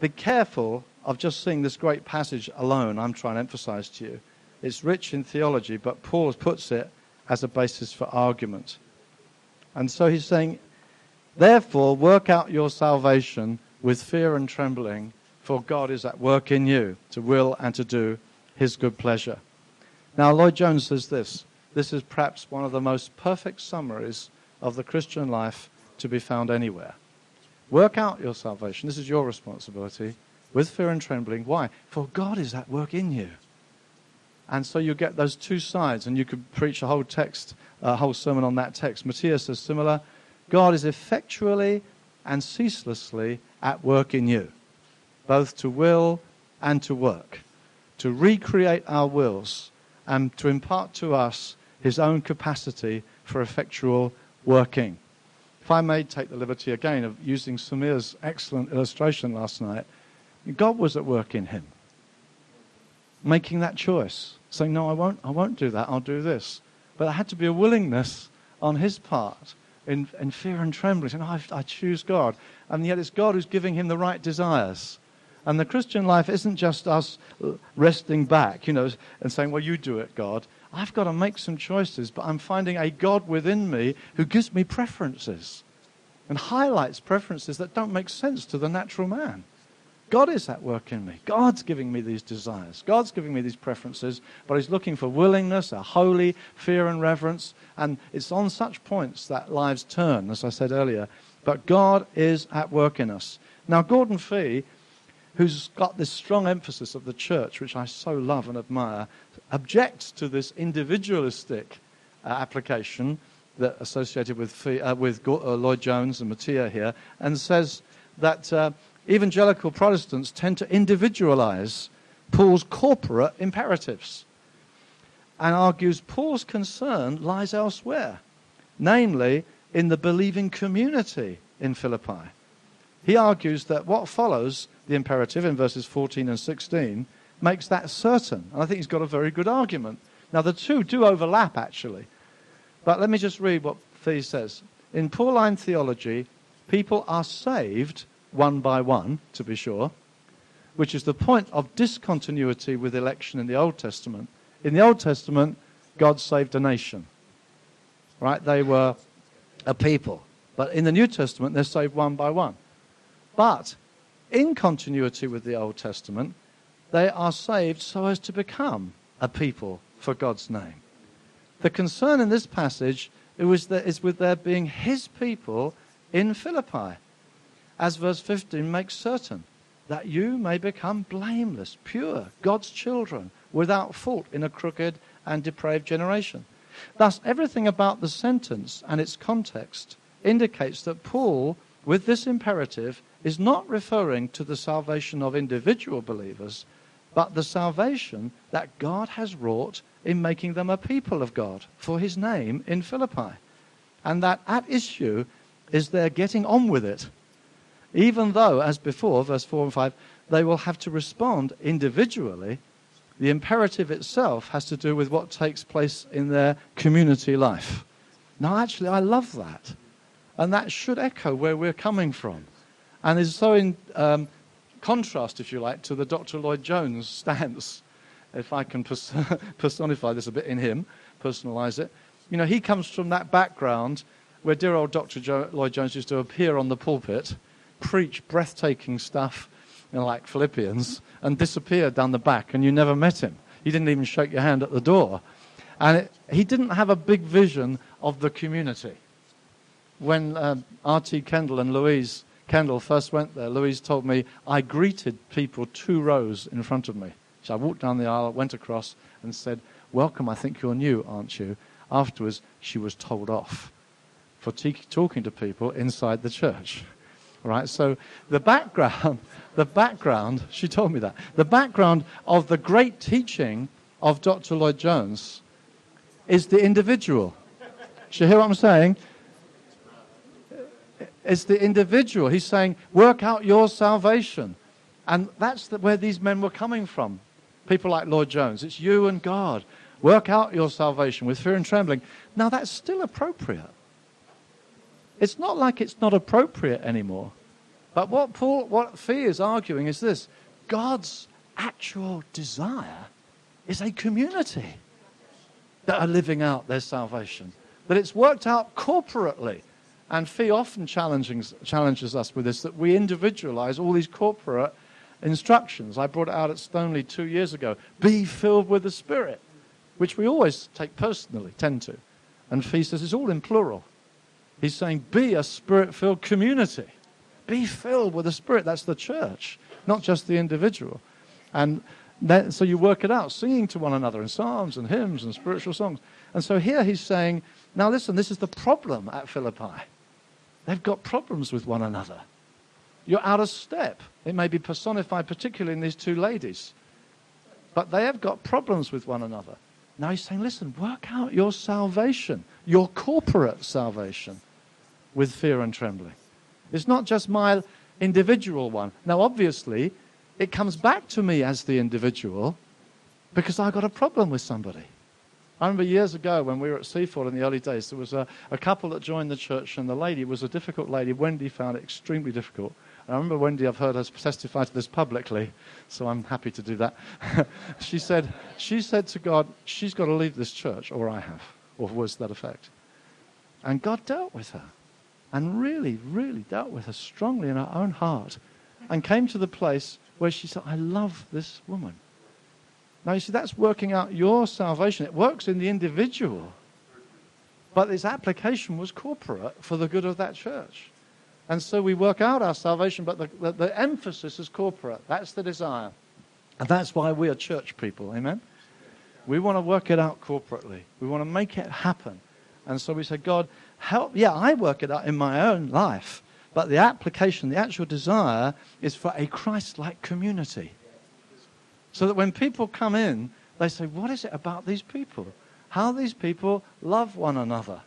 Speaker 2: be careful of just seeing this great passage alone, I'm trying to emphasize to you. It's rich in theology, but Paul puts it as a basis for argument. And so he's saying, therefore, work out your salvation with fear and trembling, for God is at work in you to will and to do his good pleasure. Now, Lloyd Jones says this this is perhaps one of the most perfect summaries of the Christian life to be found anywhere. Work out your salvation. This is your responsibility with fear and trembling. Why? For God is at work in you. And so you get those two sides, and you could preach a whole text, a whole sermon on that text. Motyer says similar. God is effectually and ceaselessly at work in you, both to will and to work, to recreate our wills and to impart to us his own capacity for effectual working. If I may take the liberty again of using Samir's excellent illustration last night, God was at work in him, making that choice saying, No, I won't, I won't do that, I'll do this. But there had to be a willingness on his part in, in fear and trembling, saying, I, I choose God. And yet it's God who's giving him the right desires. And the Christian life isn't just us resting back, you know, and saying, Well, you do it, God. I've got to make some choices, but I'm finding a God within me who gives me preferences and highlights preferences that don't make sense to the natural man. God is at work in me. God's giving me these desires. God's giving me these preferences, but He's looking for willingness, a holy fear and reverence. And it's on such points that lives turn, as I said earlier. But God is at work in us. Now, Gordon Fee, who's got this strong emphasis of the church, which I so love and admire, objects to this individualistic uh, application that associated with, Fee, uh, with uh, Lloyd Jones and Motyer here, and says that uh, evangelical Protestants tend to individualize Paul's corporate imperatives and argues Paul's concern lies elsewhere, namely in the believing community in Philippi. He argues that what follows the imperative in verses 14 and 16 makes that certain. And I think he's got a very good argument. Now, the two do overlap, actually. But let me just read what Fee says. In Pauline theology, people are saved one by one, to be sure, which is the point of discontinuity with election in the Old Testament. In the Old Testament, God saved a nation, right? They were a people. But in the New Testament, they're saved one by one. But in continuity with the Old Testament, they are saved so as to become a people for God's name. The concern in this passage is with their being his people in Philippi as verse 15 makes certain, that you may become blameless, pure, God's children, without fault in a crooked and depraved generation. Thus, everything about the sentence and its context indicates that Paul, with this imperative, is not referring to the salvation of individual believers, but the salvation that God has wrought in making them a people of God for his name in Philippi. And that at issue is their getting on with it even though, as before, verse 4 and 5, they will have to respond individually, the imperative itself has to do with what takes place in their community life. Now, actually, I love that. And that should echo where we're coming from. And is so in um, contrast, if you like, to the Dr. Lloyd Jones (laughs) stance, if I can pers- (laughs) personify this a bit in him, personalize it. You know, he comes from that background where dear old Dr. Jo- Lloyd Jones used to appear on the pulpit preach breathtaking stuff you know, like Philippians and disappear down the back, and you never met him. He didn't even shake your hand at the door. And it, he didn't have a big vision of the community. When uh, R.T. Kendall and Louise Kendall first went there, Louise told me, I greeted people two rows in front of me. So I walked down the aisle, went across, and said, Welcome, I think you're new, aren't you? afterwards she was told off for t- talking to people inside the church. Right? So the background, (laughs) the background, she told me that, the background of the great teaching of Dr. Lloyd Jones is the individual. Do you hear what I'm saying? It's the individual. He's saying, work out your salvation. And that's the, where these men were coming from. People like Lloyd Jones. It's you and God. Work out your salvation with fear and trembling. Now, that's still appropriate. It's not like it's not appropriate anymore. But what Paul, what Fee is arguing is this God's actual desire is a community that are living out their salvation. That it's worked out corporately. And Fee often challenges, challenges us with this that we individualize all these corporate instructions. I brought it out at Stoneleigh two years ago. Be filled with the Spirit, which we always take personally, tend to. And Fee says it's all in plural. He's saying, be a spirit filled community. Be filled with the Spirit. That's the church, not just the individual. And that, so you work it out, singing to one another in psalms and hymns and spiritual songs. And so here he's saying, now listen, this is the problem at Philippi. They've got problems with one another. You're out of step. It may be personified particularly in these two ladies. But they have got problems with one another. Now he's saying, listen, work out your salvation, your corporate salvation with fear and trembling. It's not just my individual one. Now, obviously, it comes back to me as the individual because I got a problem with somebody. I remember years ago when we were at Seaford in the early days, there was a, a couple that joined the church, and the lady was a difficult lady. Wendy found it extremely difficult. And I remember Wendy, I've heard her testify to this publicly, so I'm happy to do that. (laughs) she, said, she said to God, she's got to leave this church, or I have, or was that effect. And God dealt with her and really, really dealt with her strongly in her own heart and came to the place where she said, I love this woman. Now, you see, that's working out your salvation. It works in the individual, but its application was corporate for the good of that church. And so we work out our salvation, but the, the, the emphasis is corporate. That's the desire. And that's why we are church people. Amen? We want to work it out corporately, we want to make it happen. And so we say, God, help. Yeah, I work it out in my own life. But the application, the actual desire, is for a Christ like community. So that when people come in, they say, What is it about these people? How these people love one another.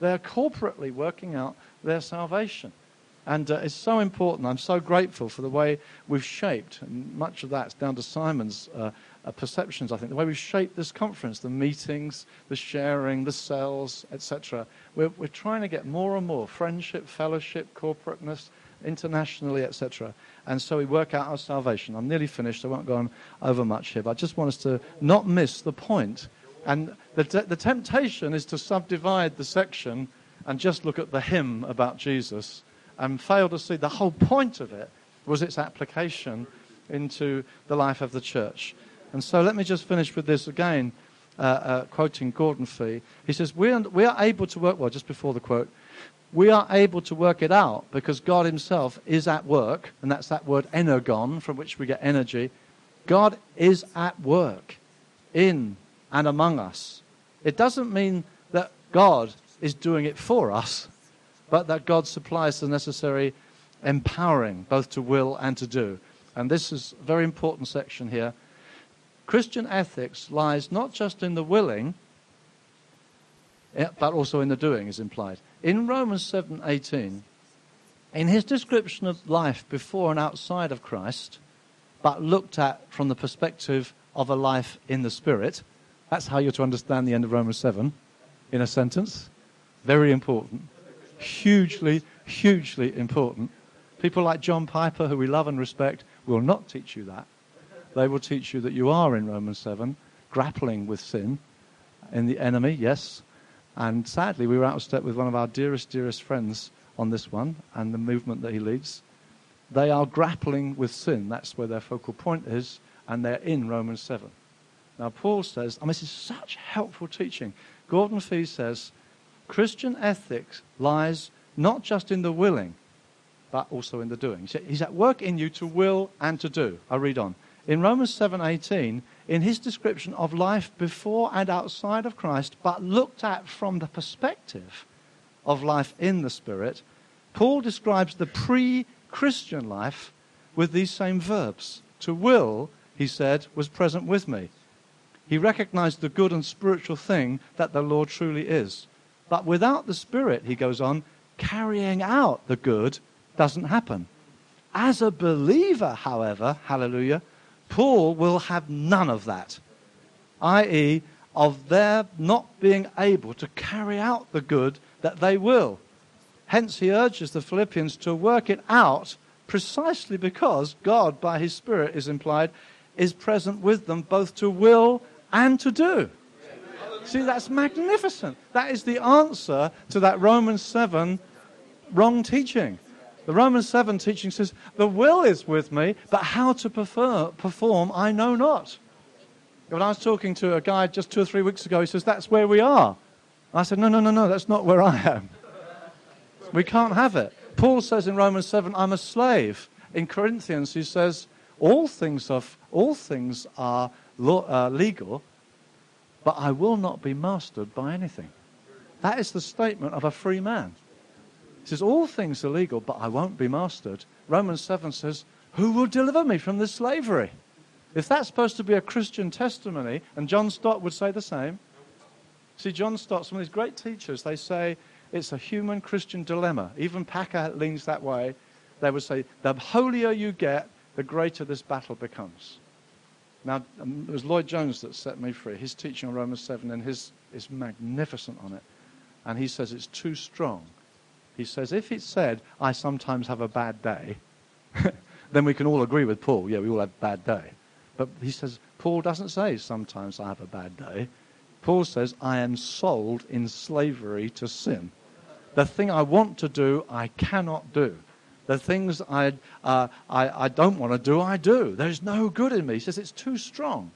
Speaker 2: They're corporately working out their salvation. And uh, it's so important. I'm so grateful for the way we've shaped, and much of that's down to Simon's uh, uh, perceptions, I think, the way we've shaped this conference, the meetings, the sharing, the cells, etc. We're, we're trying to get more and more friendship, fellowship, corporateness, internationally, etc. And so we work out our salvation. I'm nearly finished. I won't go on over much here, but I just want us to not miss the point. And the, the temptation is to subdivide the section and just look at the hymn about Jesus and fail to see the whole point of it was its application into the life of the church. And so let me just finish with this again, uh, uh, quoting Gordon Fee. He says, we are, we are able to work, well, just before the quote, we are able to work it out because God Himself is at work, and that's that word energon from which we get energy. God is at work in and among us. It doesn't mean that God is doing it for us, but that God supplies the necessary empowering, both to will and to do. And this is a very important section here. Christian ethics lies not just in the willing, eh, but also in the doing, is implied. In Romans 7:18, in his description of life before and outside of Christ, but looked at from the perspective of a life in the Spirit, that's how you're to understand the end of Romans 7 in a sentence. Very important. Hugely, hugely important. People like John Piper, who we love and respect, will not teach you that. They will teach you that you are in Romans 7, grappling with sin in the enemy, yes. And sadly, we were out of step with one of our dearest, dearest friends on this one and the movement that he leads. They are grappling with sin. That's where their focal point is, and they're in Romans 7. Now, Paul says, and this is such helpful teaching. Gordon Fee says, Christian ethics lies not just in the willing, but also in the doing. He's at work in you to will and to do. I read on. In Romans 7:18, in his description of life before and outside of Christ, but looked at from the perspective of life in the Spirit, Paul describes the pre Christian life with these same verbs. To will, he said, was present with me. He recognized the good and spiritual thing that the Lord truly is. But without the Spirit, he goes on, carrying out the good doesn't happen. As a believer, however, hallelujah, Paul will have none of that, i.e., of their not being able to carry out the good that they will. Hence, he urges the Philippians to work it out precisely because God, by his Spirit, is implied, is present with them both to will and to do. See, that's magnificent. That is the answer to that Romans 7 wrong teaching. The Romans 7 teaching says, The will is with me, but how to prefer, perform, I know not. When I was talking to a guy just two or three weeks ago, he says, That's where we are. I said, No, no, no, no, that's not where I am. We can't have it. Paul says in Romans 7, I'm a slave. In Corinthians, he says, All things are, all things are uh, legal, but I will not be mastered by anything. That is the statement of a free man. He says, All things are legal, but I won't be mastered. Romans 7 says, Who will deliver me from this slavery? If that's supposed to be a Christian testimony, and John Stott would say the same. See, John Stott, some of these great teachers, they say it's a human Christian dilemma. Even Packer leans that way. They would say, the holier you get, the greater this battle becomes. Now, um, it was Lloyd Jones that set me free. His teaching on Romans 7 and his is magnificent on it. And he says it's too strong. He says, if it said, I sometimes have a bad day, (laughs) then we can all agree with Paul. Yeah, we all have a bad day. But he says, Paul doesn't say, sometimes I have a bad day. Paul says, I am sold in slavery to sin. The thing I want to do, I cannot do. The things I, uh, I, I don't want to do, I do. There's no good in me. He says it's too strong.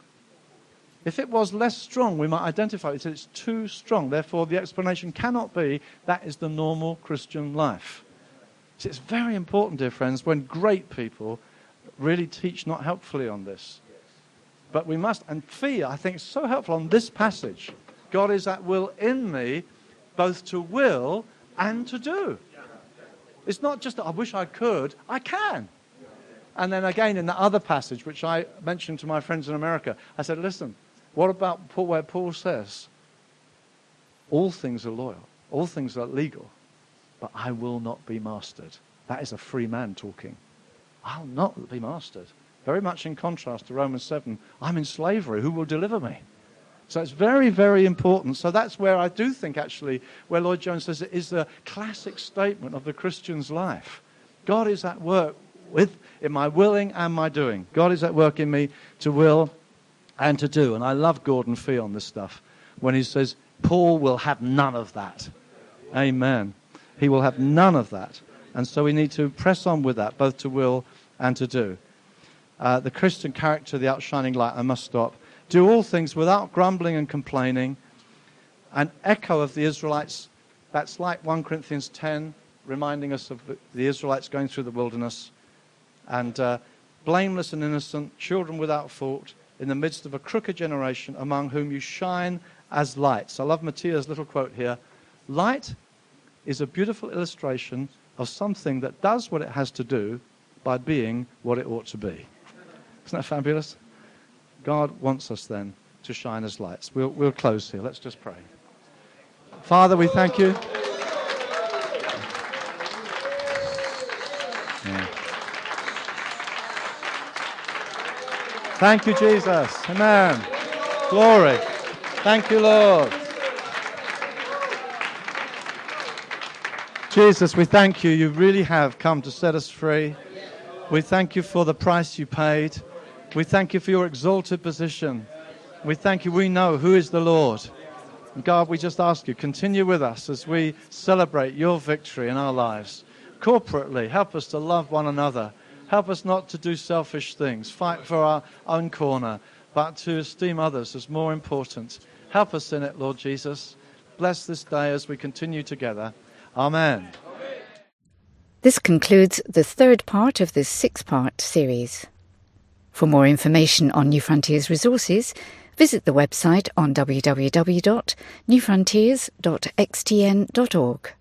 Speaker 2: If it was less strong, we might identify it. It's too strong. Therefore, the explanation cannot be that is the normal Christian life. So it's very important, dear friends, when great people really teach not helpfully on this. But we must, and Fee, I think, is so helpful on this passage. God is at will in me, both to will and to do. It's not just that I wish I could, I can. And then again, in the other passage, which I mentioned to my friends in America, I said, listen, what about Paul, where Paul says, all things are loyal, all things are legal, but I will not be mastered? That is a free man talking. I'll not be mastered. Very much in contrast to Romans 7, I'm in slavery. Who will deliver me? So it's very, very important. So that's where I do think, actually, where Lloyd Jones says it is the classic statement of the Christian's life. God is at work with in my willing and my doing. God is at work in me to will and to do. And I love Gordon Fee on this stuff when he says, Paul will have none of that. Amen. He will have none of that. And so we need to press on with that, both to will and to do. Uh, the Christian character, the outshining light, I must stop. Do all things without grumbling and complaining. An echo of the Israelites. That's like 1 Corinthians 10, reminding us of the Israelites going through the wilderness. And uh, blameless and innocent, children without fault, in the midst of a crooked generation, among whom you shine as lights. I love Motyer's little quote here. Light is a beautiful illustration of something that does what it has to do by being what it ought to be. Isn't that fabulous? God wants us then to shine as lights. We'll, we'll close here. Let's just pray. Father, we thank you. Thank you, Jesus. Amen. Glory. Thank you, Lord. Jesus, we thank you. You really have come to set us free. We thank you for the price you paid. We thank you for your exalted position. We thank you. We know who is the Lord. God, we just ask you, continue with us as we celebrate your victory in our lives. Corporately, help us to love one another. Help us not to do selfish things, fight for our own corner, but to esteem others as more important. Help us in it, Lord Jesus. Bless this day as we continue together. Amen.
Speaker 1: This concludes the third part of this six part series. For more information on New Frontiers resources, visit the website on www.newfrontiers.xtn.org.